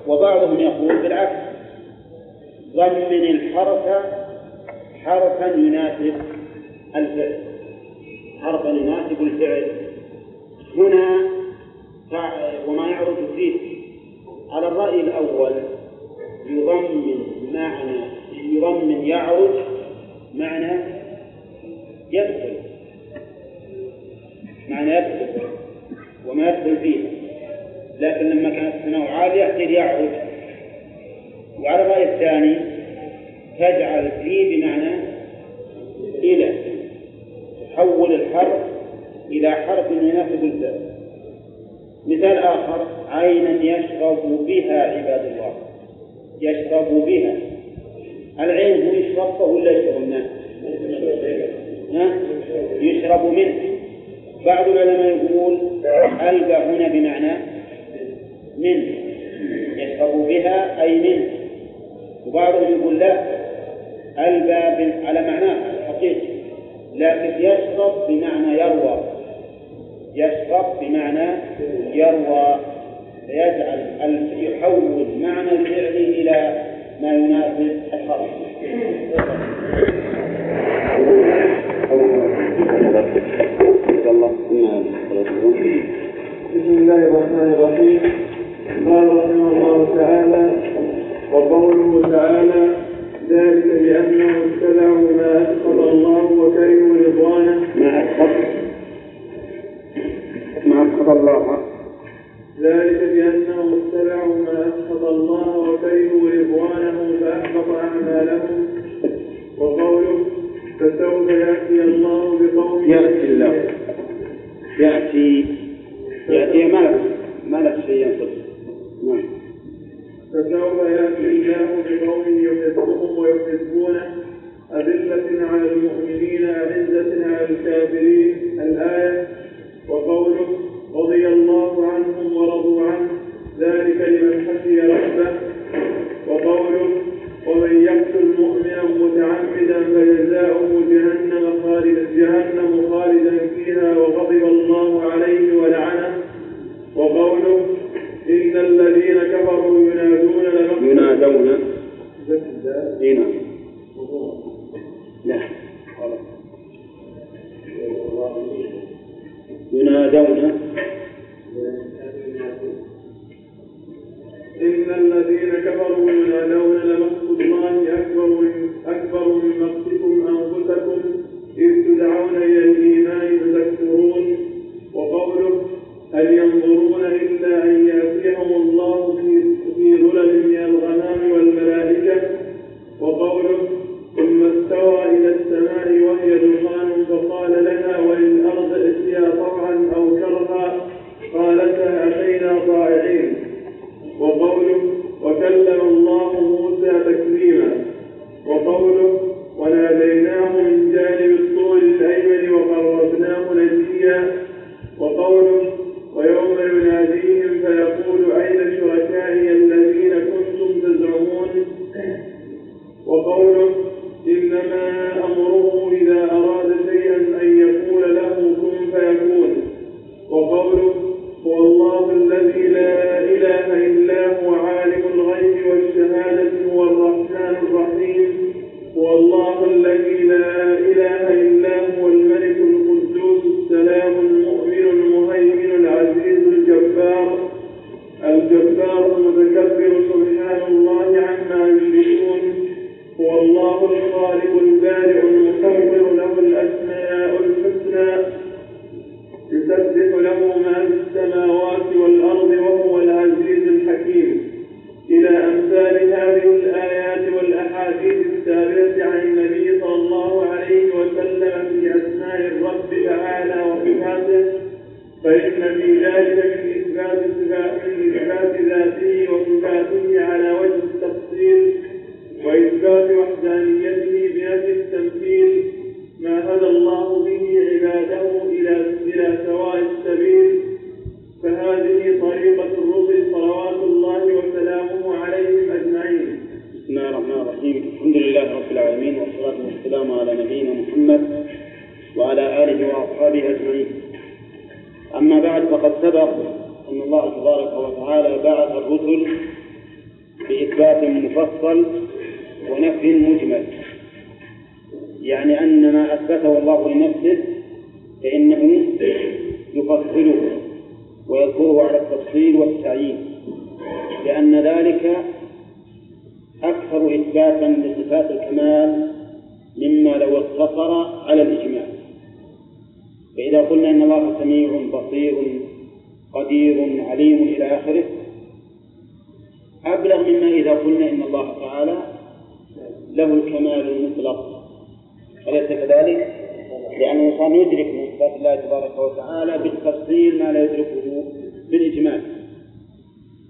وبعضهم يقول بالعكس. ضمن الحرف حرفا يناسب الفعل. حرفا يناسب الفعل. هنا وما يعرض فيه. على الرأي الأول يضمن معنى يضمن يعرج معنى يدخل معنى يدخل وما يدخل فيه. لكن لما كانت السماء عالية قيل يعرج وعلى الرأي الثاني تجعل فيه بمعنى إلى تحول الحرف إلى حرف يناسب الفعل مثال آخر عينا يشرب بها عباد الله. يشرب بها. العين هو يشرب ولا يشرب الناس؟ يشرب منه بعض العلماء يقول ألقى هنا بمعنى من يشرب بها أي من وبعضهم يقول لا ألقى على معناه الحقيقي لكن يشرب بمعنى يروى. يشرب بمعنى يروى. فيجعل يحول معنى الفعل إلى ما يناسب الحرف. بسم الله الرحمن الرحيم. قال رحمه الله تعالى وقوله تعالى ذلك بأنهم اتبعوا ما أسخط الله وكرهوا رضوانه ما أسخط ما أسخط الله ذلك بأنهم اتبعوا ما أسخط الله. وكرهوا رضوانه فأحبط أعمالهم وقوله فسوف يأتي الله بقوم يأتي الله يأتي يأتي ما له ما له شيء نعم فسوف يأتي الله بقوم يحبهم ويحبونه أذلة على المؤمنين أعزة على الكافرين. الآية وقوله رضي الله عنهم ورضوا عنه ذلك لمن خشي ربه. وقوله ومن يقتل مؤمنا متعمدا فجزاؤه جهنم خالدا جهنم خالدا فيها وغضب الله عليه ولعنه. وقوله إن الذين كفروا ينادون لمقت ينادون هنا لا. ينادون. إن الذين كفروا ينادون لمقت الله أكبر من أكبر من مقتكم أنفسكم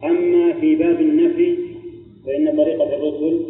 أما في باب النفي فإن طريقة الرسل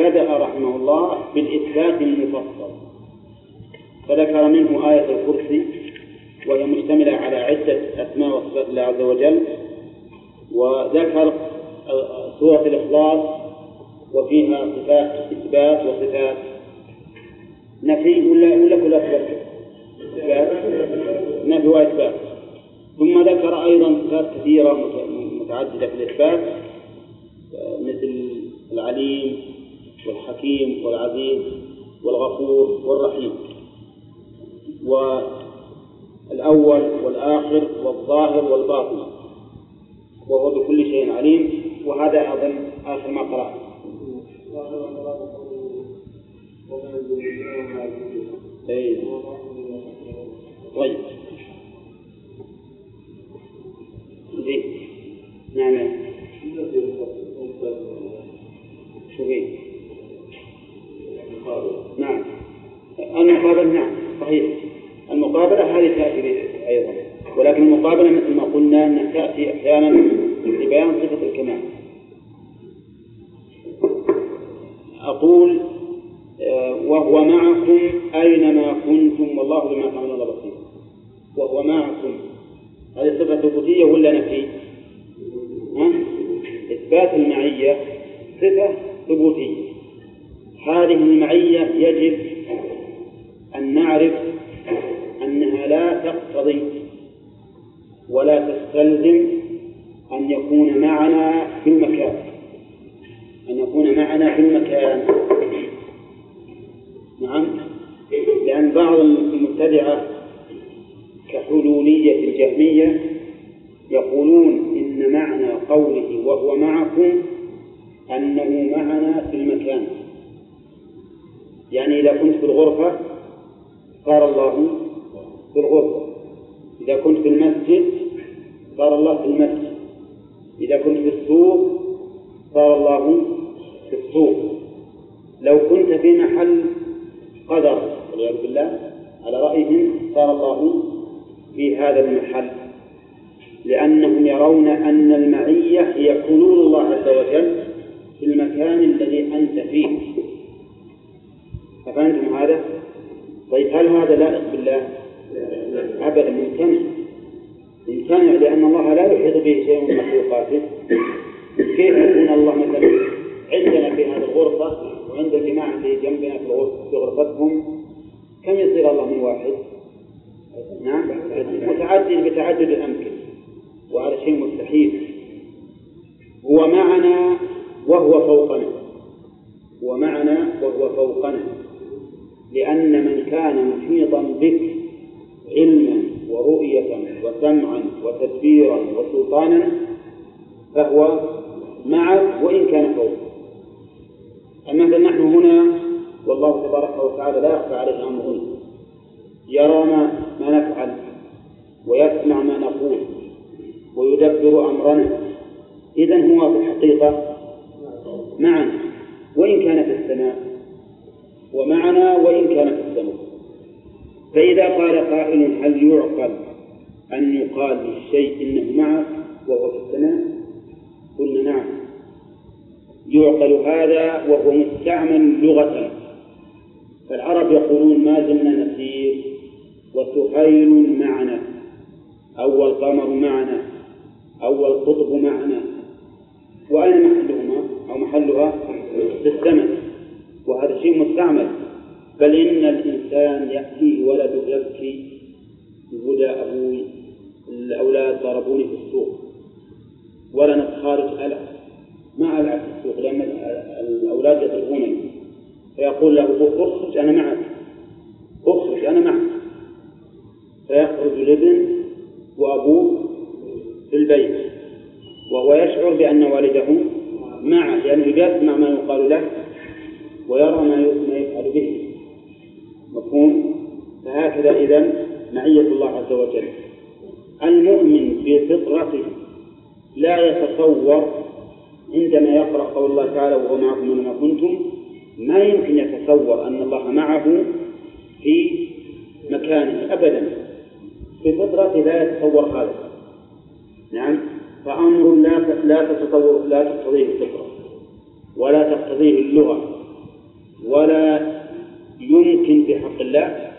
بدأ رحمه الله بالإثبات المفصل. فذكر منه آية الكرسي وهي مشتملة على عدة أسماء وصفات الله عز وجل وذكر سورة الإخلاص وفيها صفات إثبات وصفات. نفي ولا ولا كل أثبات؟ نفي وإثبات. ثم ذكر أيضا صفات كثيرة متعددة في الإثبات مثل العليم والحكيم والعزيز والغفور والرحيم. والأول والآخر والظاهر والباطن. وهو بكل شيء عليم. وهذا أظن آخر ما قرأت إيه. طيب. زين نعم. شوفي المقابلة نعم صحيح. المقابلة هذه تأتي أيضا. ولكن المقابلة مثل ما قلنا أنها تأتي أحيانا لبيان صفة الكمال. أقول آه، وهو معكم أينما كنتم والله بما تعملون بصير. وهو معكم. هذه صفة ثبوتية ولا نفي؟ إثبات المعية صفة ثبوتية. هذه المعية يجب أن نعرف أنها لا تقتضي ولا تستلزم أن يكون معنا في المكان أن يكون معنا في المكان. نعم لأن بعض المبتدعة كحلولية الجهمية يقولون إن معنى قوله وهو معكم أنه معنا في المكان. يعني إذا كنت في الغرفة صار الله في الغرفة إذا كنت في المسجد صار الله في المسجد. إذا كنت في السوق صار الله في السوق. لو كنت في محل قدر والعياذ بالله على رأيهم صار الله في هذا المحل. لأنهم يرون أن المعية هي حلول الله عز وجل في المكان الذي أنت فيه. أفهمتم هذا؟ طيب هل هذا لائق بالله؟ أبدا ممتنع ممتنع لأن الله لا يحيط به شيء من مخلوقاته. كيف يكون الله مثلا عندنا في هذه الغرفة وعند الجماعة اللي جنبنا في غرفتهم؟ كم يصير الله من واحد؟ نعم متعدد بتعدد الأمكنة وهذا شيء مستحيل. هو معنا وهو فوقنا. هو معنا وهو فوقنا. لأن من كان محيطا بك علما ورؤية وسمعا وتدبيرا وسلطانا فهو معك وإن كان فوق. أما نحن هنا والله تبارك وتعالى لا يخفى عليه أمرنا. يرى ما, ما نفعل ويسمع ما نقول ويدبر أمرنا. إذا هو في الحقيقة معنا. وإن كان في السماء ومعنا وإن كان في السماء. فإذا قال قائل هل يعقل أن يقال للشيء إنه معك وهو في السماء؟ قلنا نعم. يعقل هذا وهو مستعمل لغة. فالعرب يقولون ما زلنا نسير وسهيل معنا. أو القمر معنا. أو القطب معنا. وأين محلهما؟ أو محلها؟ في السماء. وهذا شيء مستعمل بل إن الإنسان يأتيه ولده يبكي يقول أبوي الأولاد ضربوني في السوق. ولا خارج ألعب ما ألعب في السوق لأن الأولاد يضربونني فيقول له اخرج أنا معك. اخرج أنا معك. فيخرج الابن وأبوه في البيت. وهو يشعر بأن والده معه لأنه يسمع ما يقال له. ويرى ما يفعل به. مفهوم؟ فهكذا إذا معية الله عز وجل. المؤمن في فطرته لا يتصور عندما يقرأ قول الله تعالى وهو معكم أينما كنتم ما يمكن يتصور أن الله معه في مكانه أبدا. في فطرته لا يتصور هذا. نعم؟ فأمر لا لا تتصور لا تقتضيه الفطرة ولا تقتضيه اللغة. ولا يمكن في حق الله.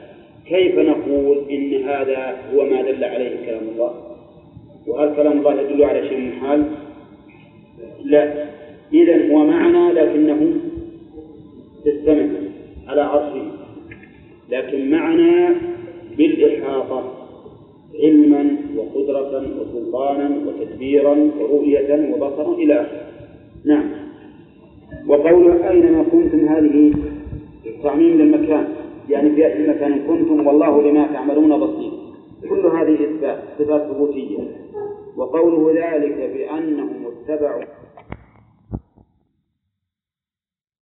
كيف نقول إن هذا هو ما دل عليه كلام الله؟ وهل كلام الله يدل على شيء من حال؟ لا. إذا هو معنا لكنه السماء على عرشه. لكن معنا بالإحاطة علما وقدرة وسلطانا وتدبيرا ورؤية وبصرا إلى آخره. نعم. وقوله أينما كنتم هذه تعميم للمكان يعني في أي مكان كنتم والله لما تعملون بصير. كل هذه إثبات صفات ثبوتية. وقوله ذلك بأنهم اتبعوا